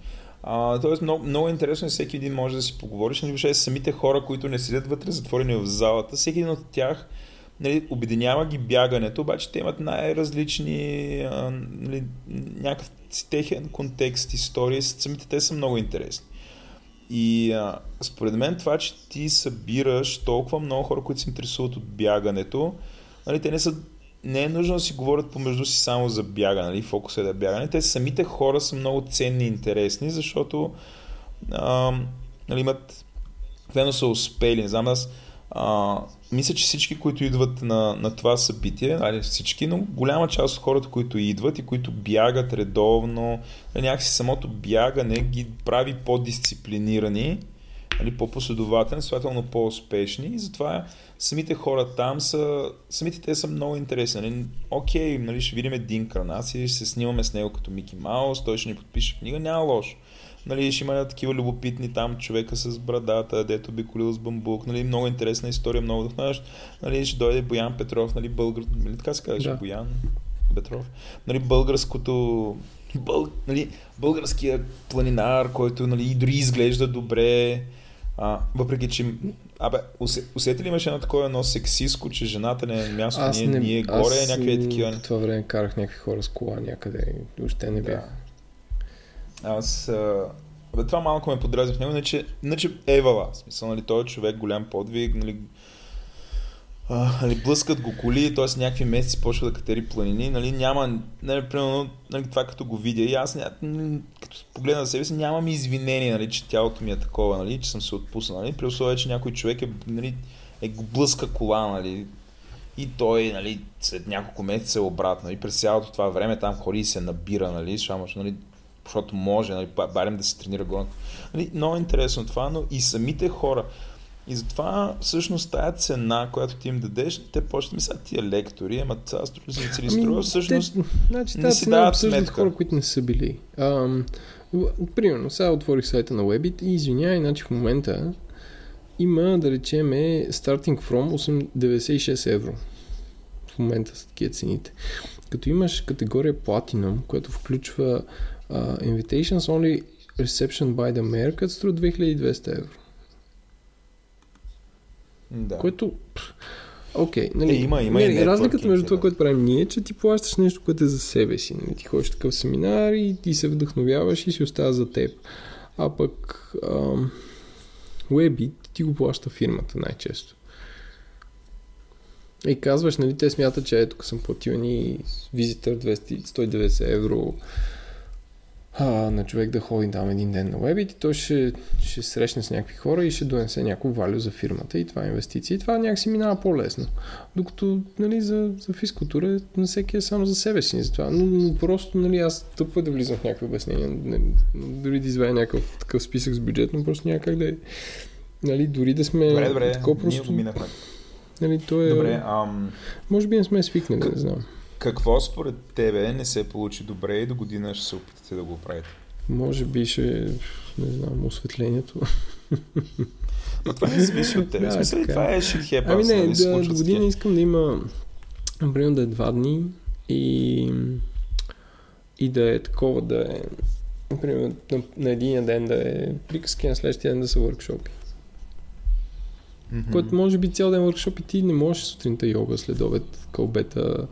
Тоест много, много интересно и всеки един може да си поговориш. Нали, въобще самите хора, които не седят вътре затворени в залата, всеки един от тях нали, обединява ги бягането, обаче те имат най-различни нали, някакъв техен контекст, истории, самите те са много интересни. И а, според мен това, че ти събираш толкова много хора, които се интересуват от бягането, нали, те не са не е нужно да си говорят помежду си само за бягане, нали, фокус е да бягане. Те самите хора са много ценни и интересни, защото а, нали, имат, вено са успели, не знам, аз а, мисля, че всички, които идват на, на това събитие, нали, всички, но голяма част от хората, които идват и които бягат редовно, някакси самото бягане ги прави по-дисциплинирани, нали, по-последователни, следователно по-успешни и затова самите хора там са, самите те са много интересни. Нали, окей, нали, ще видим един Карнаси, ще се снимаме с него като Мики Маус, той ще ни подпише книга, няма лошо. Нали, ще има такива любопитни там човека с брадата, дето би колил с бамбук, нали, много интересна история, много вдъхновяващ. Нали, ще дойде Боян Петров, нали, българ, нали, така се казваше, Да. Боян Петров. Нали, българското бъл, нали, българския планинар, който нали, и дори изглежда добре, а, въпреки че Абе, усе- усети ли имаше едно такова едно сексиско, че жената не е място, ние, ние горе, аз, някакви такива. По това време карах някакви хора с кола някъде. и Въобще не бях. Да. Аз... А... Бе, това малко ме подрази в него, иначе, иначе Евала. Смисъл, нали, той е човек, голям подвиг, нали, а, нали, блъскат го коли, т.е. някакви месеци почва да катери планини, нали, няма, нали, примерно, нали, това като го видя, и аз, м, като погледна за себе си, нямам извинение, нали, че тялото ми е такова, нали, че съм се отпуснал, нали, при условие, че някой човек е, нали, е го блъска кола, нали, и той, нали, след няколко месеца е обратно. И през цялото това време там ходи и се набира, нали, само, нали, защото може, нали, ба- барем да се тренира горно. Нали, много интересно това, но и самите хора. И затова всъщност тая цена, която ти им дадеш, те почват мислят тия лектори, ама струва си не си ли струва, всъщност Ами, те, значи, не тази си цена дават сметка. хора, които не са били. Ам, примерно, сега отворих сайта на Webit и извинявай, значи в момента има, да речеме, starting from 8 96 евро. В момента са такива цените. Като имаш категория Platinum, която включва uh, Invitations Only Reception by the Mayor, като струва 2200 евро. Да. Което... Окей, нали, Е, има- има и нали, разликата нетворкинг, между това, да. което правим ние, е, че ти плащаш нещо, което е за себе си. Нали? Ти ходиш такъв семинар и ти се вдъхновяваш и си остава за теб. А пък ам, Webit ти го плаща фирмата най-често. И казваш, нали, те смятат, че ето, тук съм платил ни визитър 200, 190 евро а, на човек да ходи там един ден на Webit и той ще, ще срещне с някакви хора и ще донесе някакво валю за фирмата и това е инвестиция. И това някакси минава по-лесно. Докато нали, за, за физкултура на всеки е само за себе си. Затова. Но, но просто нали, аз тъпо е да влизам в някакви обяснения. Не, дори да извая някакъв такъв списък с бюджет, но просто някак да е. Нали, дори да сме Добре, добре, такова ние просто, го минахме. нали, то е, Добре, ам, може би не сме свикнали, не знам. Какво според тебе не се получи добре и до година ще се опитате да го правите? Може би ще, не знам, осветлението. Но това не зависи от теб. Да, смисъл, това е shit happens. Ами не, да, до година искам да има, например, да е два дни и, и да е такова, да е, например, на, на един ден да е приказки, на следващия ден да са въркшопи. Мгм. Което може би цял ден въркшоп и ти не можеш сутринта йога, след обед, кълбета,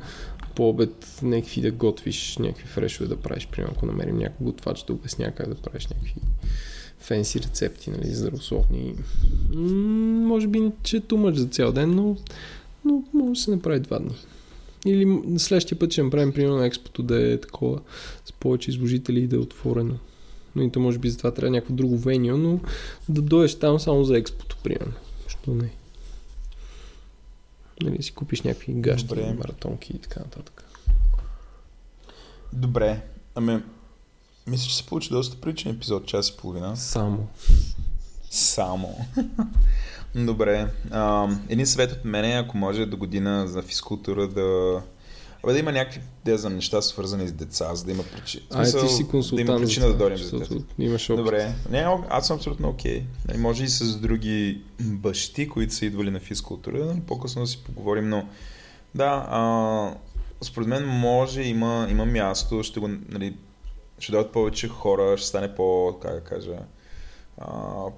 по обед някакви да готвиш, някакви фрешове да правиш. Примерно, ако намерим някой готвач да обясня как да правиш някакви фенси рецепти, нали, здравословни. Може би, че е much за цял ден, но, но може да се направи два дни. Или следващия път ще направим, примерно, на експото да е такова с повече изложители и да е отворено. Но и то може би за това трябва някакво друго веню, но да дойдеш там само за експото, примерно. Що не? Нали, си купиш някакви гащи, Добре. маратонки и така нататък. Добре. Ами, мисля, че се получи доста приличен епизод, час и половина. Само. Само. Добре. А, един съвет от мен е, ако може до година за физкултура да Абе да има някакви да знам, неща свързани с деца, за да има причина. А, ти си консултант. Да има причина да дойдем за детето. Имаш опит. Добре. Не, аз съм абсолютно окей. Okay. Може и с други бащи, които са идвали на физкултура, нали, по-късно да си поговорим, но да, а, според мен може, има, има място, ще го, нали, ще дойдат повече хора, ще стане по, как да кажа, а,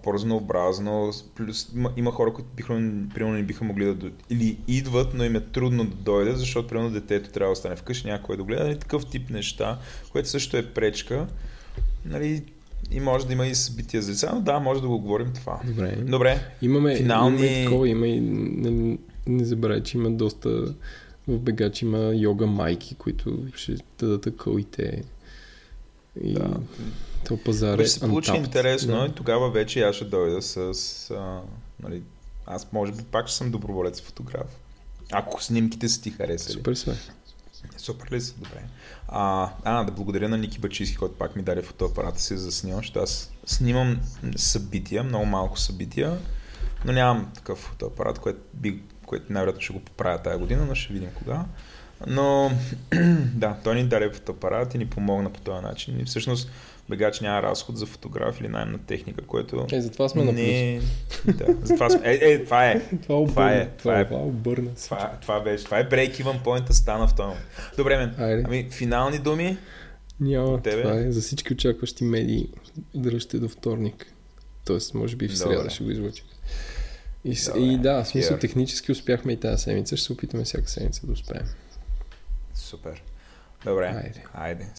по-разнообразно. Плюс има, има хора, които биха, примерно не биха могли да дойдат. Или идват, но им е трудно да дойдат, защото примерно детето трябва да остане вкъщи, някой да гледа. Нали, такъв тип неща, което също е пречка. Нали, и може да има и събития за деца, но да, може да го говорим това. Добре. Добре. Имаме, Финални- имаме и такова, има и, не, не забравяй, че има доста, в Бегач има йога майки, които ще дадат акълите. И Да. То пазар е се получи интересно Да. и тогава вече аз ще дойда с... А, нали, аз може би пак ще съм доброволец фотограф. Ако снимките са ти харесали. Супер сме. Супер ли са? Добре. А, а, да благодаря на Ники Бачийски, който пак ми даде фотоапарата си за да снимам, защото аз снимам събития, много малко събития, но нямам такъв фотоапарат, което, би, което най-вероятно ще го поправя тази година, но ще видим кога. Но да, той ни даде фотоапарат и ни помогна по този начин. И всъщност бегач няма разход за фотограф или найем на техника, което Е, затова сме на плюс. не... Да, затова сме... Е, е, това е. Това обърна. Това е, това е. Това обърна. Това, това беше. Това е break even point стана в този момент. Добре, мен. Айде. Ами, финални думи. Няма. тебе? Това е за всички очакващи медии. Дръжте до вторник. Тоест, може би в среда Добре. ще го излъчим. И, Добре. и да, в смисъл Here. технически успяхме и тази седмица. Ще се опитаме всяка седмица да успеем. Супер. Добре. Айде. Айде.